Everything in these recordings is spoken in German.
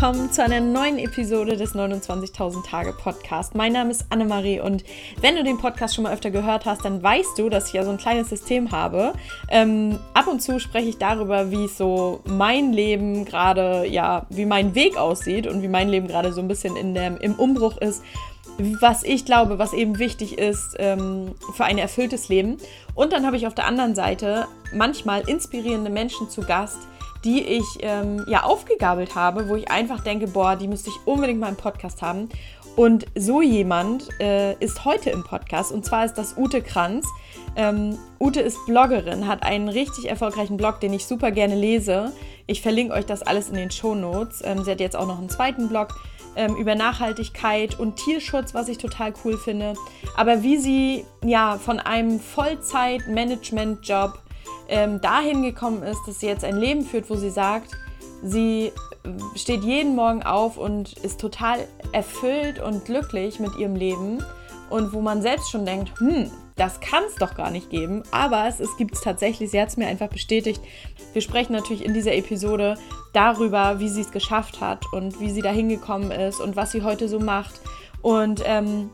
willkommen zu einer neuen Episode des 29.000 Tage Podcast. Mein Name ist Annemarie und wenn du den Podcast schon mal öfter gehört hast, dann weißt du, dass ich ja so ein kleines System habe. Ähm, ab und zu spreche ich darüber, wie so mein Leben gerade, ja, wie mein Weg aussieht und wie mein Leben gerade so ein bisschen in der, im Umbruch ist was ich glaube, was eben wichtig ist ähm, für ein erfülltes Leben. Und dann habe ich auf der anderen Seite manchmal inspirierende Menschen zu Gast, die ich ähm, ja aufgegabelt habe, wo ich einfach denke, boah, die müsste ich unbedingt mal im Podcast haben. Und so jemand äh, ist heute im Podcast und zwar ist das Ute Kranz. Ähm, Ute ist Bloggerin, hat einen richtig erfolgreichen Blog, den ich super gerne lese. Ich verlinke euch das alles in den Show Notes. Ähm, sie hat jetzt auch noch einen zweiten Blog ähm, über Nachhaltigkeit und Tierschutz, was ich total cool finde. Aber wie sie ja von einem Vollzeit-Management-Job ähm, dahin gekommen ist, dass sie jetzt ein Leben führt, wo sie sagt, sie äh, steht jeden Morgen auf und ist total erfüllt und glücklich mit ihrem Leben und wo man selbst schon denkt, hm, das kann es doch gar nicht geben, aber es, es gibt es tatsächlich, sie hat es mir einfach bestätigt. Wir sprechen natürlich in dieser Episode darüber, wie sie es geschafft hat und wie sie da hingekommen ist und was sie heute so macht. Und ähm,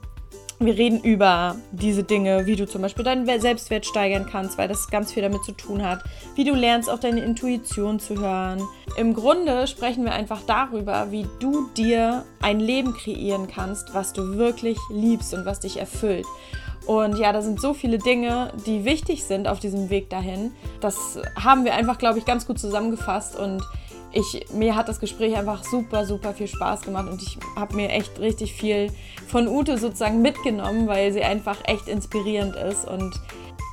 wir reden über diese Dinge, wie du zum Beispiel deinen Selbstwert steigern kannst, weil das ganz viel damit zu tun hat, wie du lernst, auf deine Intuition zu hören. Im Grunde sprechen wir einfach darüber, wie du dir ein Leben kreieren kannst, was du wirklich liebst und was dich erfüllt. Und ja, da sind so viele Dinge, die wichtig sind auf diesem Weg dahin. Das haben wir einfach, glaube ich, ganz gut zusammengefasst und ich, mir hat das Gespräch einfach super, super viel Spaß gemacht und ich habe mir echt richtig viel von Ute sozusagen mitgenommen, weil sie einfach echt inspirierend ist. Und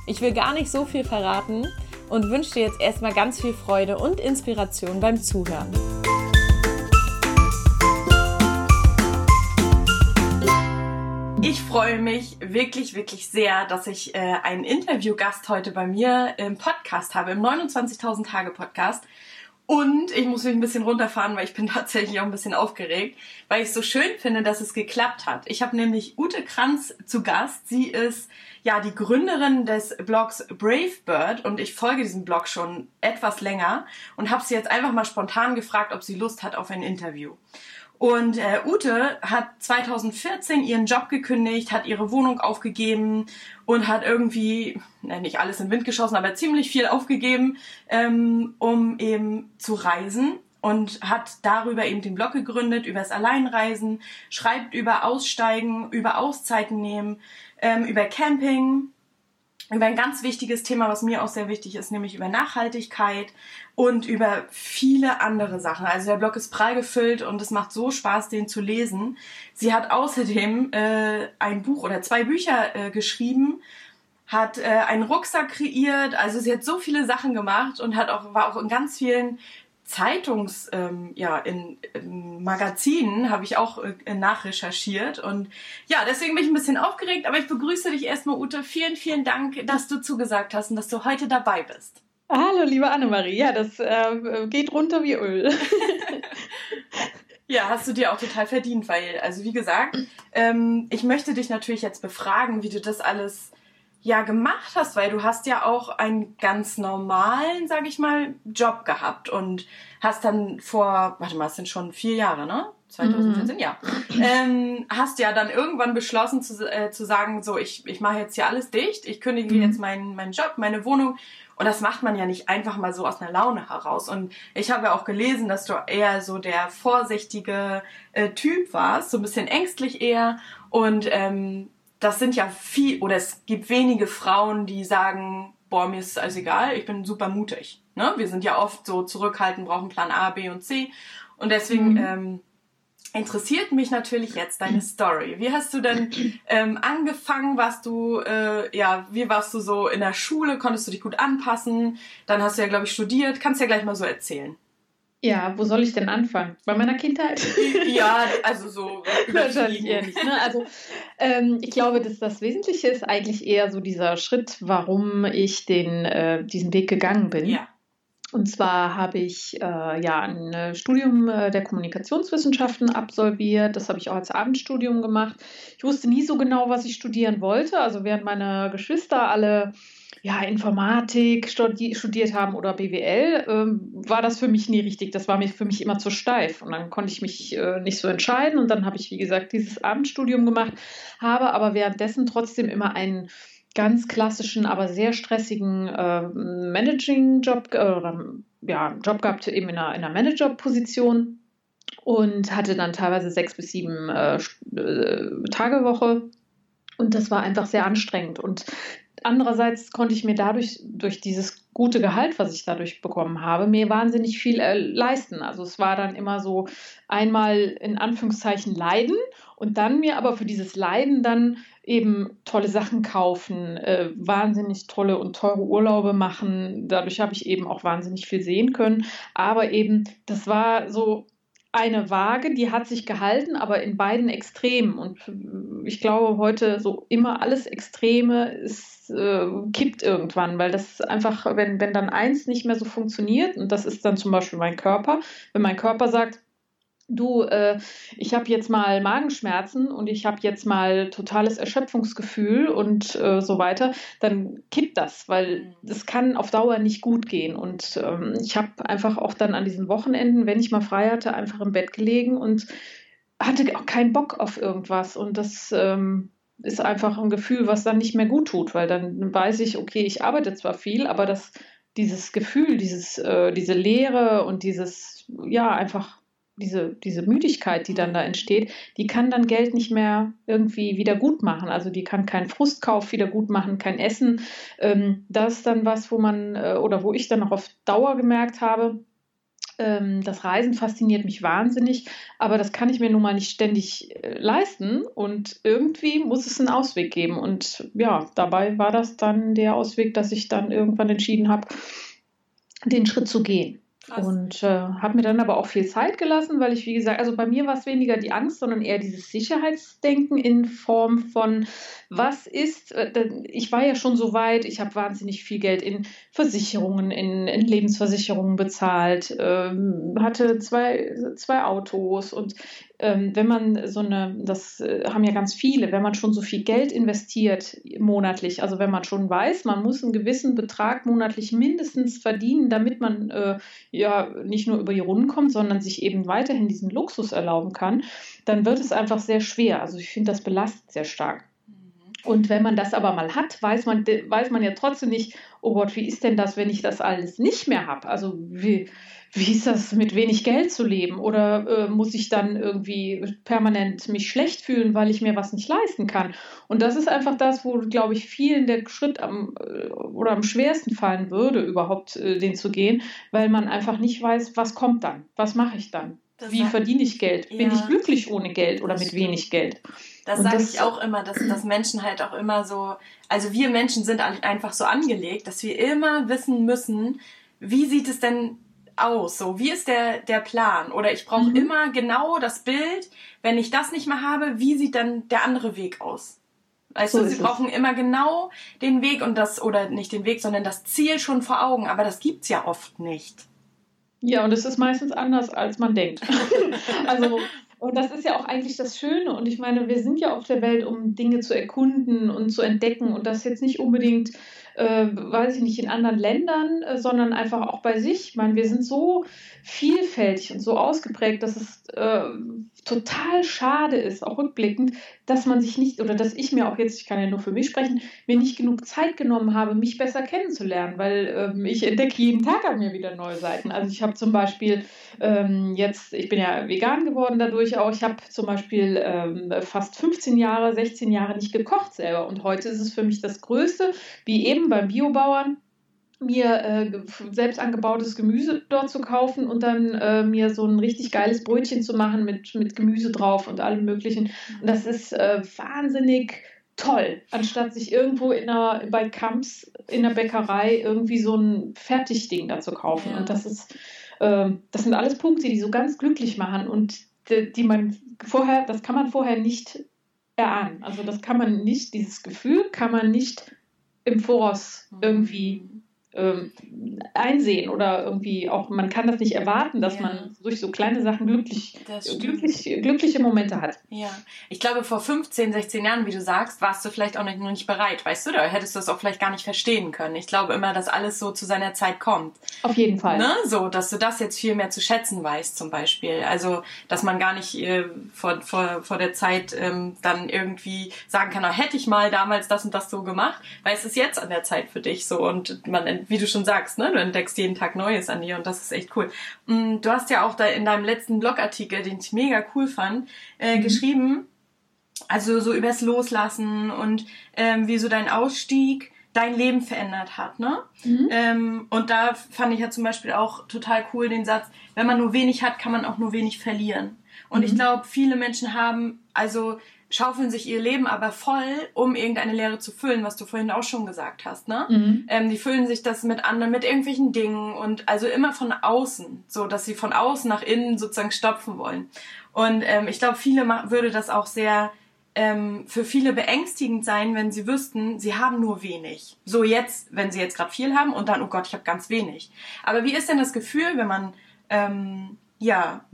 ich will gar nicht so viel verraten und wünsche dir jetzt erstmal ganz viel Freude und Inspiration beim Zuhören. Ich freue mich wirklich, wirklich sehr, dass ich äh, einen Interviewgast heute bei mir im Podcast habe, im 29.000 Tage Podcast. Und ich muss mich ein bisschen runterfahren, weil ich bin tatsächlich auch ein bisschen aufgeregt, weil ich es so schön finde, dass es geklappt hat. Ich habe nämlich Ute Kranz zu Gast. Sie ist ja die Gründerin des Blogs Brave Bird und ich folge diesem Blog schon etwas länger und habe sie jetzt einfach mal spontan gefragt, ob sie Lust hat auf ein Interview. Und äh, Ute hat 2014 ihren Job gekündigt, hat ihre Wohnung aufgegeben und hat irgendwie, ne, nicht alles in den Wind geschossen, aber ziemlich viel aufgegeben, ähm, um eben zu reisen und hat darüber eben den Blog gegründet, über das Alleinreisen, schreibt über Aussteigen, über Auszeiten nehmen, ähm, über Camping über ein ganz wichtiges Thema, was mir auch sehr wichtig ist, nämlich über Nachhaltigkeit und über viele andere Sachen. Also der Blog ist prall gefüllt und es macht so Spaß, den zu lesen. Sie hat außerdem äh, ein Buch oder zwei Bücher äh, geschrieben, hat äh, einen Rucksack kreiert, also sie hat so viele Sachen gemacht und hat auch war auch in ganz vielen Zeitungs, ähm, ja, in, in Magazinen habe ich auch äh, nachrecherchiert und ja, deswegen bin ich ein bisschen aufgeregt, aber ich begrüße dich erstmal, Ute. Vielen, vielen Dank, dass du zugesagt hast und dass du heute dabei bist. Hallo, liebe Annemarie. Ja, das äh, geht runter wie Öl. ja, hast du dir auch total verdient, weil, also wie gesagt, ähm, ich möchte dich natürlich jetzt befragen, wie du das alles ja gemacht hast, weil du hast ja auch einen ganz normalen, sag ich mal, Job gehabt und hast dann vor, warte mal, es sind schon vier Jahre, ne? 2014, mhm. ja. Ähm, hast ja dann irgendwann beschlossen zu, äh, zu sagen, so, ich, ich mache jetzt hier alles dicht, ich kündige mhm. jetzt meinen, meinen Job, meine Wohnung. Und das macht man ja nicht einfach mal so aus einer Laune heraus. Und ich habe ja auch gelesen, dass du eher so der vorsichtige äh, Typ warst, so ein bisschen ängstlich eher. Und ähm, das sind ja viel, oder es gibt wenige Frauen, die sagen, boah, mir ist alles egal, ich bin super mutig. Ne? Wir sind ja oft so zurückhaltend, brauchen Plan A, B und C. Und deswegen mhm. ähm, interessiert mich natürlich jetzt deine Story. Wie hast du denn ähm, angefangen? Warst du, äh, ja, wie warst du so in der Schule? Konntest du dich gut anpassen? Dann hast du ja, glaube ich, studiert. Kannst du ja gleich mal so erzählen. Ja, wo soll ich denn anfangen? Bei meiner Kindheit? ja, also so wahrscheinlich eher nicht. Ne? Also ähm, ich glaube, dass das Wesentliche ist eigentlich eher so dieser Schritt, warum ich den, äh, diesen Weg gegangen bin. Ja. Und zwar habe ich äh, ja ein Studium äh, der Kommunikationswissenschaften absolviert. Das habe ich auch als Abendstudium gemacht. Ich wusste nie so genau, was ich studieren wollte. Also während meine Geschwister alle ja, Informatik studi studiert haben oder BWL, ähm, war das für mich nie richtig. Das war mir für mich immer zu steif. Und dann konnte ich mich äh, nicht so entscheiden. Und dann habe ich, wie gesagt, dieses Abendstudium gemacht, habe aber währenddessen trotzdem immer einen ganz klassischen, aber sehr stressigen äh, Managing-Job äh, ja, Job gehabt, eben in einer, in einer Manager-Position und hatte dann teilweise sechs bis sieben äh, äh Tage Woche. Und das war einfach sehr anstrengend. Und andererseits konnte ich mir dadurch, durch dieses gute Gehalt, was ich dadurch bekommen habe, mir wahnsinnig viel äh, leisten. Also es war dann immer so einmal in Anführungszeichen leiden und dann mir aber für dieses Leiden dann eben tolle Sachen kaufen, äh, wahnsinnig tolle und teure Urlaube machen. Dadurch habe ich eben auch wahnsinnig viel sehen können. Aber eben, das war so eine Waage, die hat sich gehalten, aber in beiden Extremen. Und ich glaube, heute so immer alles Extreme ist, äh, kippt irgendwann, weil das einfach, wenn, wenn dann eins nicht mehr so funktioniert, und das ist dann zum Beispiel mein Körper, wenn mein Körper sagt, du, äh, ich habe jetzt mal Magenschmerzen und ich habe jetzt mal totales Erschöpfungsgefühl und äh, so weiter, dann kippt das, weil mhm. das kann auf Dauer nicht gut gehen. Und ähm, ich habe einfach auch dann an diesen Wochenenden, wenn ich mal frei hatte, einfach im Bett gelegen und hatte auch keinen Bock auf irgendwas. Und das ähm, ist einfach ein Gefühl, was dann nicht mehr gut tut, weil dann weiß ich, okay, ich arbeite zwar viel, aber das, dieses Gefühl, dieses, äh, diese Leere und dieses, ja, einfach diese, diese Müdigkeit, die dann da entsteht, die kann dann Geld nicht mehr irgendwie wieder gut machen. Also die kann keinen Frustkauf wieder gut machen, kein Essen. Ähm, das ist dann was, wo man äh, oder wo ich dann auch auf Dauer gemerkt habe, ähm, das Reisen fasziniert mich wahnsinnig, aber das kann ich mir nun mal nicht ständig äh, leisten und irgendwie muss es einen Ausweg geben. Und ja, dabei war das dann der Ausweg, dass ich dann irgendwann entschieden habe, den Schritt zu gehen. Krass. Und äh, habe mir dann aber auch viel Zeit gelassen, weil ich, wie gesagt, also bei mir war es weniger die Angst, sondern eher dieses Sicherheitsdenken in Form von, was ist, äh, ich war ja schon so weit, ich habe wahnsinnig viel Geld in Versicherungen, in, in Lebensversicherungen bezahlt, ähm, hatte zwei, zwei Autos und wenn man so eine, das äh, haben ja ganz viele, wenn man schon so viel Geld investiert monatlich, also wenn man schon weiß, man muss einen gewissen Betrag monatlich mindestens verdienen, damit man äh, ja nicht nur über die Runden kommt, sondern sich eben weiterhin diesen Luxus erlauben kann, dann wird es einfach sehr schwer. Also ich finde, das belastet sehr stark. Und wenn man das aber mal hat, weiß man, weiß man ja trotzdem nicht, oh Gott, wie ist denn das, wenn ich das alles nicht mehr habe? Also wie, wie ist das, mit wenig Geld zu leben? Oder äh, muss ich dann irgendwie permanent mich schlecht fühlen, weil ich mir was nicht leisten kann? Und das ist einfach das, wo, glaube ich, vielen der Schritt am, äh, oder am schwersten fallen würde, überhaupt äh, den zu gehen, weil man einfach nicht weiß, was kommt dann? Was mache ich dann? Das wie verdiene ich Geld? Bin ja, ich glücklich ohne Geld oder mit wenig Geld? Das sage ich auch immer, dass, dass Menschen halt auch immer so, also wir Menschen sind einfach so angelegt, dass wir immer wissen müssen, wie sieht es denn aus? So, wie ist der, der Plan? Oder ich brauche mhm. immer genau das Bild. Wenn ich das nicht mehr habe, wie sieht dann der andere Weg aus? Weißt so du, sie brauchen immer genau den Weg und das, oder nicht den Weg, sondern das Ziel schon vor Augen. Aber das gibt's ja oft nicht. Ja, und es ist meistens anders, als man denkt. also und das ist ja auch eigentlich das Schöne. Und ich meine, wir sind ja auf der Welt, um Dinge zu erkunden und zu entdecken. Und das jetzt nicht unbedingt, äh, weiß ich nicht, in anderen Ländern, äh, sondern einfach auch bei sich. Ich meine, wir sind so vielfältig und so ausgeprägt, dass es äh, total schade ist, auch rückblickend, dass man sich nicht, oder dass ich mir auch jetzt, ich kann ja nur für mich sprechen, mir nicht genug Zeit genommen habe, mich besser kennenzulernen, weil ähm, ich entdecke jeden Tag an mir wieder neue Seiten. Also ich habe zum Beispiel ähm, jetzt, ich bin ja vegan geworden dadurch auch, ich habe zum Beispiel ähm, fast 15 Jahre, 16 Jahre nicht gekocht selber und heute ist es für mich das Größte, wie eben beim Biobauern mir äh, selbst angebautes Gemüse dort zu kaufen und dann äh, mir so ein richtig geiles Brötchen zu machen mit, mit Gemüse drauf und allem möglichen. Und das ist äh, wahnsinnig toll, anstatt sich irgendwo in einer, bei Kamps in der Bäckerei irgendwie so ein Fertigding da zu kaufen. Ja. Und das ist, ähm, das sind alles Punkte, die so ganz glücklich machen und die, die man vorher, das kann man vorher nicht erahnen. Also das kann man nicht, dieses Gefühl kann man nicht im Voraus irgendwie ähm, einsehen oder irgendwie auch, man kann das nicht erwarten, dass ja. man durch so kleine Sachen glücklich, glücklich, glückliche Momente hat. Ja, ich glaube, vor 15, 16 Jahren, wie du sagst, warst du vielleicht auch noch nicht bereit, weißt du, da hättest du das auch vielleicht gar nicht verstehen können. Ich glaube immer, dass alles so zu seiner Zeit kommt. Auf jeden Fall. Ne? So, dass du das jetzt viel mehr zu schätzen weißt, zum Beispiel. Also, dass man gar nicht äh, vor, vor, vor der Zeit ähm, dann irgendwie sagen kann, oh, hätte ich mal damals das und das so gemacht, weil es ist jetzt an der Zeit für dich so und man wie du schon sagst, ne, du entdeckst jeden Tag Neues an dir und das ist echt cool. Mm, du hast ja auch da in deinem letzten Blogartikel, den ich mega cool fand, äh, mhm. geschrieben, also so übers Loslassen und ähm, wie so dein Ausstieg dein Leben verändert hat, ne? Mhm. Ähm, und da fand ich ja zum Beispiel auch total cool den Satz, wenn man nur wenig hat, kann man auch nur wenig verlieren. Und mhm. ich glaube, viele Menschen haben also schaufeln sich ihr Leben aber voll, um irgendeine Lehre zu füllen, was du vorhin auch schon gesagt hast, ne? Mhm. Ähm, die füllen sich das mit anderen, mit irgendwelchen Dingen und also immer von außen, so dass sie von außen nach innen sozusagen stopfen wollen. Und ähm, ich glaube, viele würde das auch sehr ähm, für viele beängstigend sein, wenn sie wüssten, sie haben nur wenig. So jetzt, wenn sie jetzt gerade viel haben und dann, oh Gott, ich habe ganz wenig. Aber wie ist denn das Gefühl, wenn man ähm, ja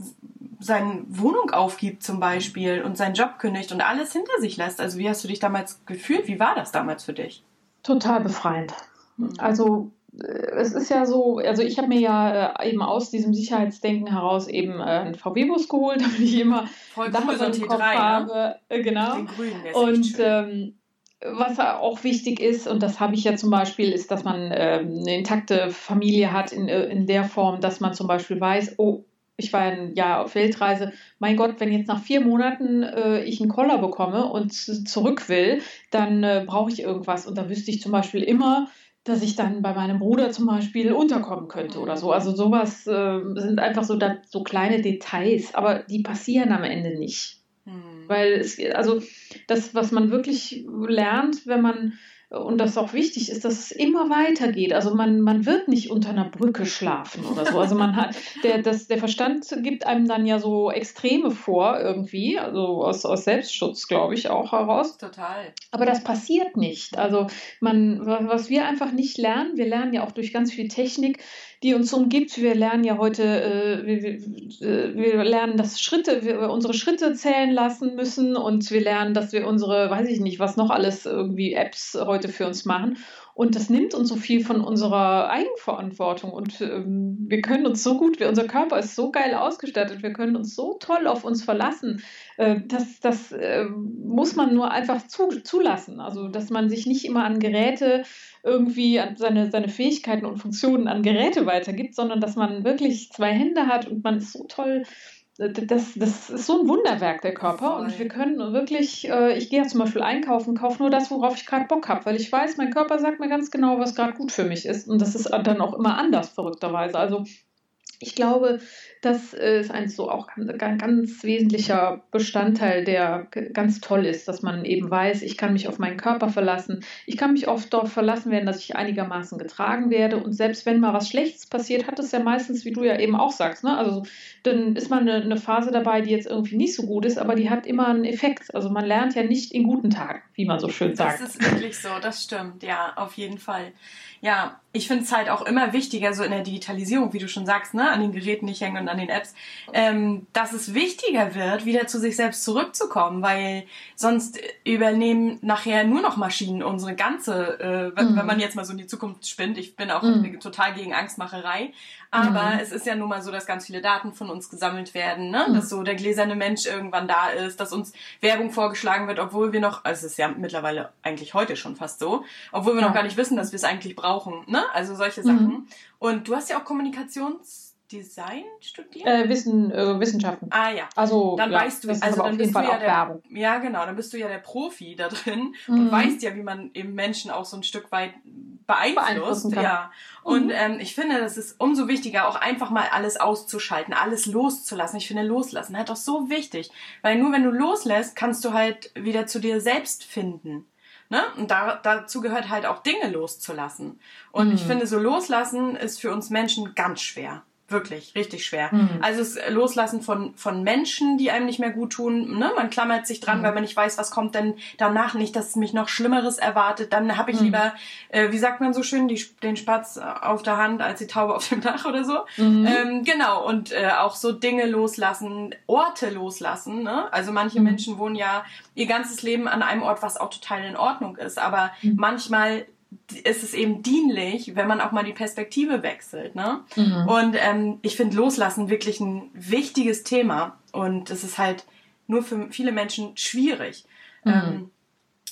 seine Wohnung aufgibt zum Beispiel und seinen Job kündigt und alles hinter sich lässt. Also wie hast du dich damals gefühlt? Wie war das damals für dich? Total befreiend. Mhm. Also äh, es ist ja so, also ich habe mir ja äh, eben aus diesem Sicherheitsdenken heraus eben äh, einen VW-Bus geholt, damit ich immer Voll cool, so T3, ne? habe. Ne? Genau. Den grünen, der und ähm, was auch wichtig ist, und das habe ich ja zum Beispiel, ist, dass man ähm, eine intakte Familie hat in, in der Form, dass man zum Beispiel weiß, oh, ich war ein Jahr auf Weltreise. Mein Gott, wenn jetzt nach vier Monaten äh, ich einen Koller bekomme und zurück will, dann äh, brauche ich irgendwas. Und da wüsste ich zum Beispiel immer, dass ich dann bei meinem Bruder zum Beispiel unterkommen könnte oder so. Also sowas äh, sind einfach so, da, so kleine Details, aber die passieren am Ende nicht. Hm. Weil es, also das, was man wirklich lernt, wenn man und das auch wichtig ist, dass es immer weitergeht. Also man, man wird nicht unter einer Brücke schlafen oder so. Also man hat, der, das, der Verstand gibt einem dann ja so Extreme vor irgendwie, also aus, aus Selbstschutz, glaube ich, auch heraus. Total. Aber das passiert nicht. Also man, was wir einfach nicht lernen, wir lernen ja auch durch ganz viel Technik, die uns umgibt. Wir lernen ja heute, äh, wir, äh, wir, lernen, dass Schritte, wir unsere Schritte zählen lassen müssen und wir lernen, dass wir unsere, weiß ich nicht, was noch alles irgendwie Apps heute für uns machen. Und das nimmt uns so viel von unserer Eigenverantwortung. Und ähm, wir können uns so gut, unser Körper ist so geil ausgestattet, wir können uns so toll auf uns verlassen. Äh, das das äh, muss man nur einfach zu, zulassen. Also, dass man sich nicht immer an Geräte irgendwie an seine, seine Fähigkeiten und Funktionen an Geräte weitergibt, sondern dass man wirklich zwei Hände hat und man ist so toll. Das, das ist so ein Wunderwerk, der Körper. Und wir können wirklich, äh, ich gehe ja zum Beispiel einkaufen, kaufe nur das, worauf ich gerade Bock habe, weil ich weiß, mein Körper sagt mir ganz genau, was gerade gut für mich ist. Und das ist dann auch immer anders, verrückterweise. Also ich glaube, das ist ein so auch ein ganz, wesentlicher Bestandteil, der ganz toll ist, dass man eben weiß, ich kann mich auf meinen Körper verlassen. Ich kann mich oft darauf verlassen werden, dass ich einigermaßen getragen werde. Und selbst wenn mal was Schlechtes passiert, hat es ja meistens, wie du ja eben auch sagst, ne? also dann ist mal eine, eine Phase dabei, die jetzt irgendwie nicht so gut ist, aber die hat immer einen Effekt. Also man lernt ja nicht in guten Tagen, wie man so schön sagt. Das ist wirklich so, das stimmt, ja, auf jeden Fall. Ja, ich finde es halt auch immer wichtiger, so in der Digitalisierung, wie du schon sagst, ne, an den Geräten nicht hängen und an den Apps, ähm, dass es wichtiger wird, wieder zu sich selbst zurückzukommen, weil sonst übernehmen nachher nur noch Maschinen unsere ganze, äh, wenn, mhm. wenn man jetzt mal so in die Zukunft spinnt, ich bin auch mhm. total gegen Angstmacherei, aber mhm. es ist ja nun mal so, dass ganz viele Daten von uns gesammelt werden, ne? Mhm. dass so der gläserne Mensch irgendwann da ist, dass uns Werbung vorgeschlagen wird, obwohl wir noch, also es ist ja mittlerweile eigentlich heute schon fast so, obwohl wir ja. noch gar nicht wissen, dass wir es eigentlich brauchen. Ne? Also solche Sachen. Mhm. Und du hast ja auch Kommunikationsdesign studiert? Äh, Wissen, äh, Wissenschaften. Ah ja. Also dann ja, weißt du, also dann bist du ja der, Werbung. ja genau, dann bist du ja der Profi da drin mhm. und weißt ja, wie man eben Menschen auch so ein Stück weit beeinflusst. Ja. Und mhm. ähm, ich finde, das ist umso wichtiger, auch einfach mal alles auszuschalten, alles loszulassen. Ich finde, loslassen halt auch so wichtig, weil nur wenn du loslässt, kannst du halt wieder zu dir selbst finden. Ne? Und da, dazu gehört halt auch Dinge loszulassen. Und mhm. ich finde, so loslassen ist für uns Menschen ganz schwer. Wirklich, richtig schwer. Mhm. Also das Loslassen von, von Menschen, die einem nicht mehr gut tun. Ne? Man klammert sich dran, mhm. weil man nicht weiß, was kommt denn danach nicht, dass mich noch Schlimmeres erwartet. Dann habe ich mhm. lieber, äh, wie sagt man so schön, die, den Spatz auf der Hand als die Taube auf dem Dach oder so. Mhm. Ähm, genau, und äh, auch so Dinge loslassen, Orte loslassen. Ne? Also manche mhm. Menschen wohnen ja ihr ganzes Leben an einem Ort, was auch total in Ordnung ist. Aber mhm. manchmal ist es eben dienlich, wenn man auch mal die Perspektive wechselt. Ne? Mhm. Und ähm, ich finde Loslassen wirklich ein wichtiges Thema. Und es ist halt nur für viele Menschen schwierig. Mhm. Ähm,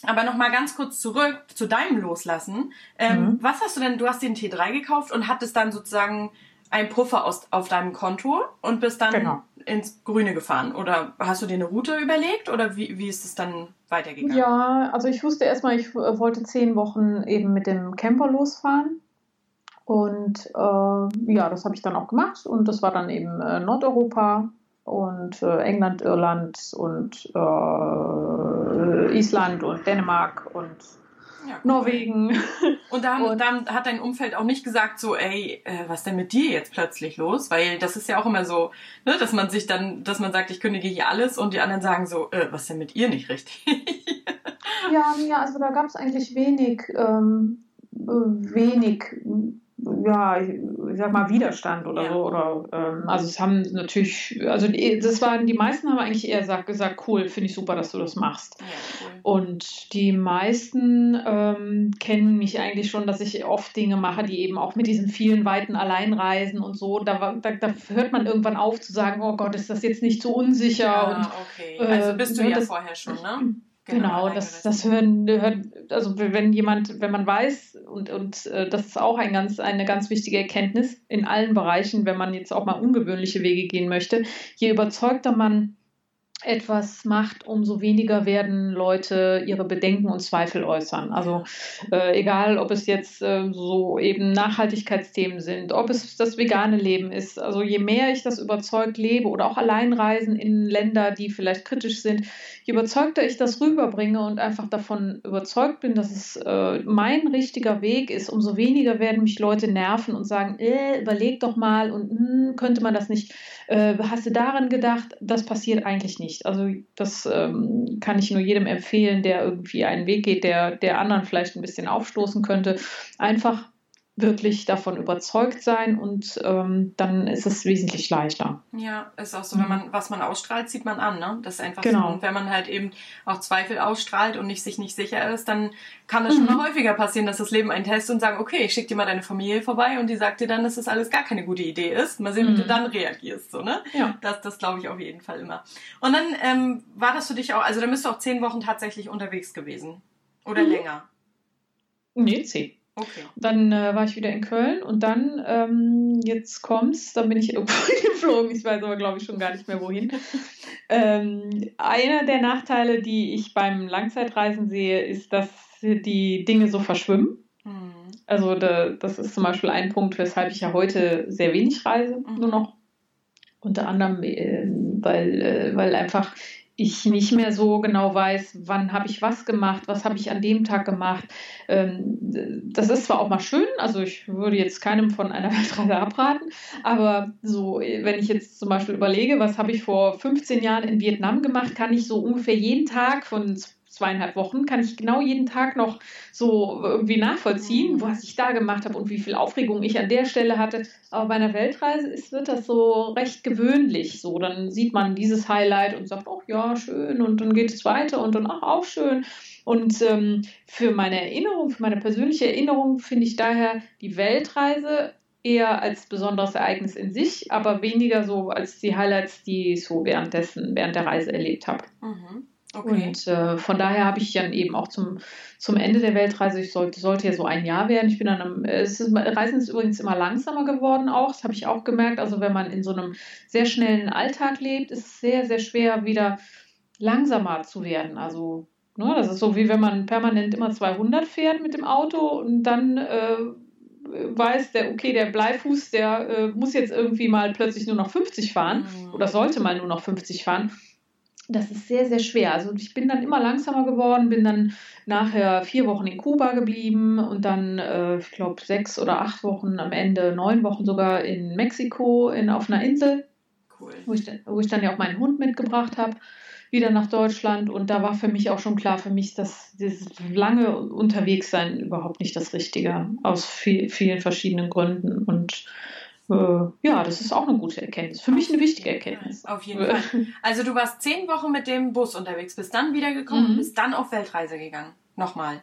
aber noch mal ganz kurz zurück zu deinem Loslassen. Ähm, mhm. Was hast du denn? Du hast den T3 gekauft und hattest dann sozusagen ein Puffer aus, auf deinem Konto und bist dann genau. Ins Grüne gefahren. Oder hast du dir eine Route überlegt oder wie, wie ist es dann weitergegangen? Ja, also ich wusste erstmal, ich äh, wollte zehn Wochen eben mit dem Camper losfahren. Und äh, ja, das habe ich dann auch gemacht. Und das war dann eben äh, Nordeuropa und äh, England, Irland und äh, Island und Dänemark und ja, Norwegen. Und dann, und dann hat dein Umfeld auch nicht gesagt so, ey, äh, was denn mit dir jetzt plötzlich los? Weil das ist ja auch immer so, ne, dass man sich dann, dass man sagt, ich kündige hier alles und die anderen sagen so, äh, was denn mit ihr nicht richtig? ja, ja, also da gab es eigentlich wenig, ähm, wenig ja, ich, sag mal Widerstand oder ja. so. Oder, ähm, also es haben natürlich, also die, das waren, die meisten haben eigentlich eher gesagt, gesagt cool, finde ich super, dass du das machst. Ja, cool. Und die meisten ähm, kennen mich eigentlich schon, dass ich oft Dinge mache, die eben auch mit diesen vielen weiten Alleinreisen und so, da, da, da hört man irgendwann auf zu sagen, oh Gott, ist das jetzt nicht so unsicher? Ja, und, okay. Also bist du äh, ja das, vorher schon, ne? Genau, genau das, das hören, hören, also wenn jemand, wenn man weiß, und, und äh, das ist auch ein ganz, eine ganz wichtige Erkenntnis in allen Bereichen, wenn man jetzt auch mal ungewöhnliche Wege gehen möchte, je überzeugter man etwas macht, umso weniger werden Leute ihre Bedenken und Zweifel äußern. Also äh, egal, ob es jetzt äh, so eben Nachhaltigkeitsthemen sind, ob es das vegane Leben ist. Also je mehr ich das überzeugt lebe oder auch Alleinreisen in Länder, die vielleicht kritisch sind, je überzeugter ich das rüberbringe und einfach davon überzeugt bin, dass es äh, mein richtiger Weg ist, umso weniger werden mich Leute nerven und sagen, äh, überleg doch mal und hm, könnte man das nicht, äh, hast du daran gedacht? Das passiert eigentlich nicht. Also das ähm, kann ich nur jedem empfehlen, der irgendwie einen Weg geht, der der anderen vielleicht ein bisschen aufstoßen könnte. Einfach wirklich davon überzeugt sein und ähm, dann ist es wesentlich leichter. Ja, ist auch so, wenn man was man ausstrahlt, sieht man an, ne? Das ist einfach genau. so. Und wenn man halt eben auch Zweifel ausstrahlt und nicht sich nicht sicher ist, dann kann es mhm. schon mal häufiger passieren, dass das Leben einen testet und sagt, okay, ich schick dir mal deine Familie vorbei und die sagt dir dann, dass das alles gar keine gute Idee ist. Mal sehen, mhm. wie du mhm. dann reagierst, so, ne? Ja. Das, das glaube ich auf jeden Fall immer. Und dann ähm, war das für dich auch, also dann bist du auch zehn Wochen tatsächlich unterwegs gewesen. Oder mhm. länger? Nee, zehn. Okay. Dann äh, war ich wieder in Köln und dann, ähm, jetzt kommt's, dann bin ich irgendwo geflogen. Ich weiß aber, glaube ich, schon gar nicht mehr wohin. ähm, einer der Nachteile, die ich beim Langzeitreisen sehe, ist, dass die Dinge so verschwimmen. Mhm. Also da, das ist zum Beispiel ein Punkt, weshalb ich ja heute sehr wenig reise, mhm. nur noch. Unter anderem, äh, weil, äh, weil einfach ich nicht mehr so genau weiß, wann habe ich was gemacht, was habe ich an dem Tag gemacht. Ähm, das ist zwar auch mal schön, also ich würde jetzt keinem von einer Weltreise abraten, aber so, wenn ich jetzt zum Beispiel überlege, was habe ich vor 15 Jahren in Vietnam gemacht, kann ich so ungefähr jeden Tag von zweieinhalb Wochen kann ich genau jeden Tag noch so irgendwie nachvollziehen, was ich da gemacht habe und wie viel Aufregung ich an der Stelle hatte. Aber bei einer Weltreise ist, wird das so recht gewöhnlich. So, dann sieht man dieses Highlight und sagt, oh ja, schön, und dann geht es weiter und dann ach, auch schön. Und ähm, für meine Erinnerung, für meine persönliche Erinnerung finde ich daher die Weltreise eher als besonderes Ereignis in sich, aber weniger so als die Highlights, die ich so währenddessen, während der Reise erlebt habe. Mhm. Okay. Und äh, von daher habe ich dann eben auch zum, zum Ende der Weltreise, ich sollte, sollte ja so ein Jahr werden. Ich bin dann am, es ist, Reisen ist übrigens immer langsamer geworden auch, das habe ich auch gemerkt. Also wenn man in so einem sehr schnellen Alltag lebt, ist es sehr, sehr schwer, wieder langsamer zu werden. Also ne, das ist so wie wenn man permanent immer 200 fährt mit dem Auto und dann äh, weiß, der, okay, der Bleifuß, der äh, muss jetzt irgendwie mal plötzlich nur noch 50 fahren mhm. oder sollte mal nur noch 50 fahren das ist sehr, sehr schwer. Also ich bin dann immer langsamer geworden, bin dann nachher vier Wochen in Kuba geblieben und dann, äh, ich glaube, sechs oder acht Wochen, am Ende neun Wochen sogar in Mexiko in, auf einer Insel, cool. wo, ich, wo ich dann ja auch meinen Hund mitgebracht habe, wieder nach Deutschland. Und da war für mich auch schon klar, für mich, dass dieses lange Unterwegssein überhaupt nicht das Richtige, aus viel, vielen verschiedenen Gründen. Und ja, das ist auch eine gute Erkenntnis. Für mich eine wichtige Erkenntnis. Auf jeden Fall. Also du warst zehn Wochen mit dem Bus unterwegs, bist dann wiedergekommen mhm. und bist dann auf Weltreise gegangen. Nochmal.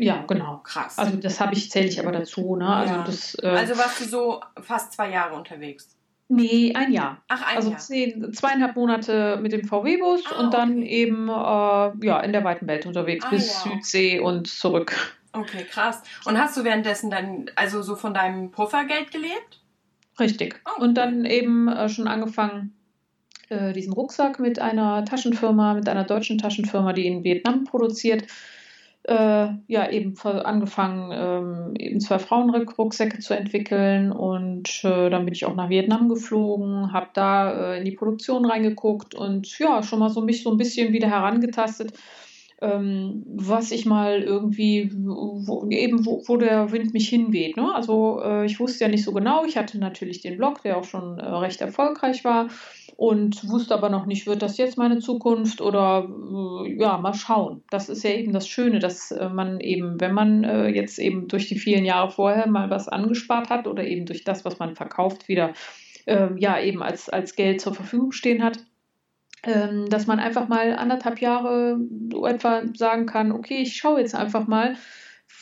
Ja, genau. Krass. Also das habe ich, zähle ich aber dazu. Ne? Also, ja. das, äh, also warst du so fast zwei Jahre unterwegs? Nee, ein Jahr. Ach, ein also Jahr. Zehn, zweieinhalb Monate mit dem VW-Bus ah, und dann okay. eben äh, ja, in der weiten Welt unterwegs ah, bis ja. Südsee und zurück. Okay, krass. Und hast du währenddessen dann also so von deinem Puffergeld gelebt? Richtig. Oh, und dann eben äh, schon angefangen, äh, diesen Rucksack mit einer Taschenfirma, mit einer deutschen Taschenfirma, die in Vietnam produziert, äh, ja, eben angefangen, ähm, eben zwei Frauenrucksäcke zu entwickeln. Und äh, dann bin ich auch nach Vietnam geflogen, habe da äh, in die Produktion reingeguckt und ja, schon mal so mich so ein bisschen wieder herangetastet ähm, was ich mal irgendwie, wo, eben wo, wo, der Wind mich hinweht. Ne? Also äh, ich wusste ja nicht so genau. Ich hatte natürlich den Blog, der auch schon äh, recht erfolgreich war und wusste aber noch nicht, wird das jetzt meine Zukunft oder äh, ja, mal schauen. Das ist ja eben das Schöne, dass äh, man eben, wenn man äh, jetzt eben durch die vielen Jahre vorher mal was angespart hat oder eben durch das, was man verkauft, wieder ähm, ja eben als, als Geld zur Verfügung stehen hat, dass man einfach mal anderthalb Jahre so etwa sagen kann, okay, ich schaue jetzt einfach mal,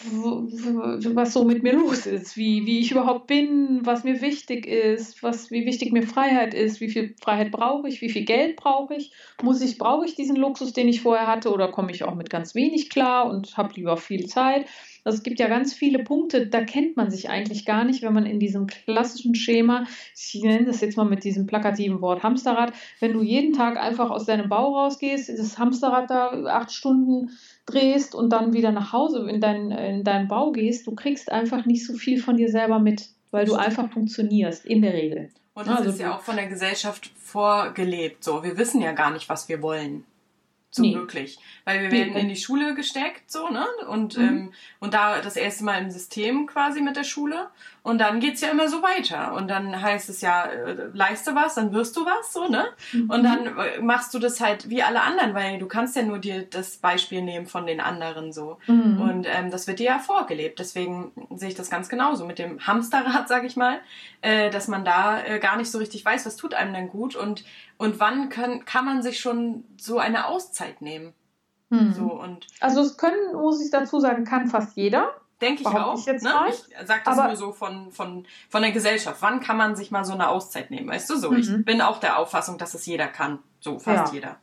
was so mit mir los ist, wie, wie ich überhaupt bin, was mir wichtig ist, was, wie wichtig mir Freiheit ist, wie viel Freiheit brauche ich, wie viel Geld brauche ich, muss ich, brauche ich diesen Luxus, den ich vorher hatte, oder komme ich auch mit ganz wenig klar und habe lieber viel Zeit. Also es gibt ja ganz viele Punkte, da kennt man sich eigentlich gar nicht, wenn man in diesem klassischen Schema, ich nenne das jetzt mal mit diesem plakativen Wort Hamsterrad, wenn du jeden Tag einfach aus deinem Bau rausgehst, das Hamsterrad da acht Stunden drehst und dann wieder nach Hause in, dein, in deinen Bau gehst, du kriegst einfach nicht so viel von dir selber mit, weil du einfach funktionierst, in der Regel. Und das also, ist ja auch von der Gesellschaft vorgelebt. So, wir wissen ja gar nicht, was wir wollen so nee. wirklich. Weil wir werden in die Schule gesteckt, so, ne? Und, mhm. ähm, und da das erste Mal im System quasi mit der Schule. Und dann geht's ja immer so weiter. Und dann heißt es ja, äh, leiste was, dann wirst du was, so, ne? Mhm. Und dann äh, machst du das halt wie alle anderen, weil du kannst ja nur dir das Beispiel nehmen von den anderen, so. Mhm. Und ähm, das wird dir ja vorgelebt. Deswegen sehe ich das ganz genauso mit dem Hamsterrad, sag ich mal, äh, dass man da äh, gar nicht so richtig weiß, was tut einem denn gut und und wann kann, kann man sich schon so eine Auszeit nehmen? Hm. So, und also es können, muss ich dazu sagen, kann fast jeder. Denke ich auch. Ich, jetzt ne? ich sage das Aber nur so von, von, von der Gesellschaft. Wann kann man sich mal so eine Auszeit nehmen? Weißt du so? Mhm. Ich bin auch der Auffassung, dass es jeder kann. So, fast ja. jeder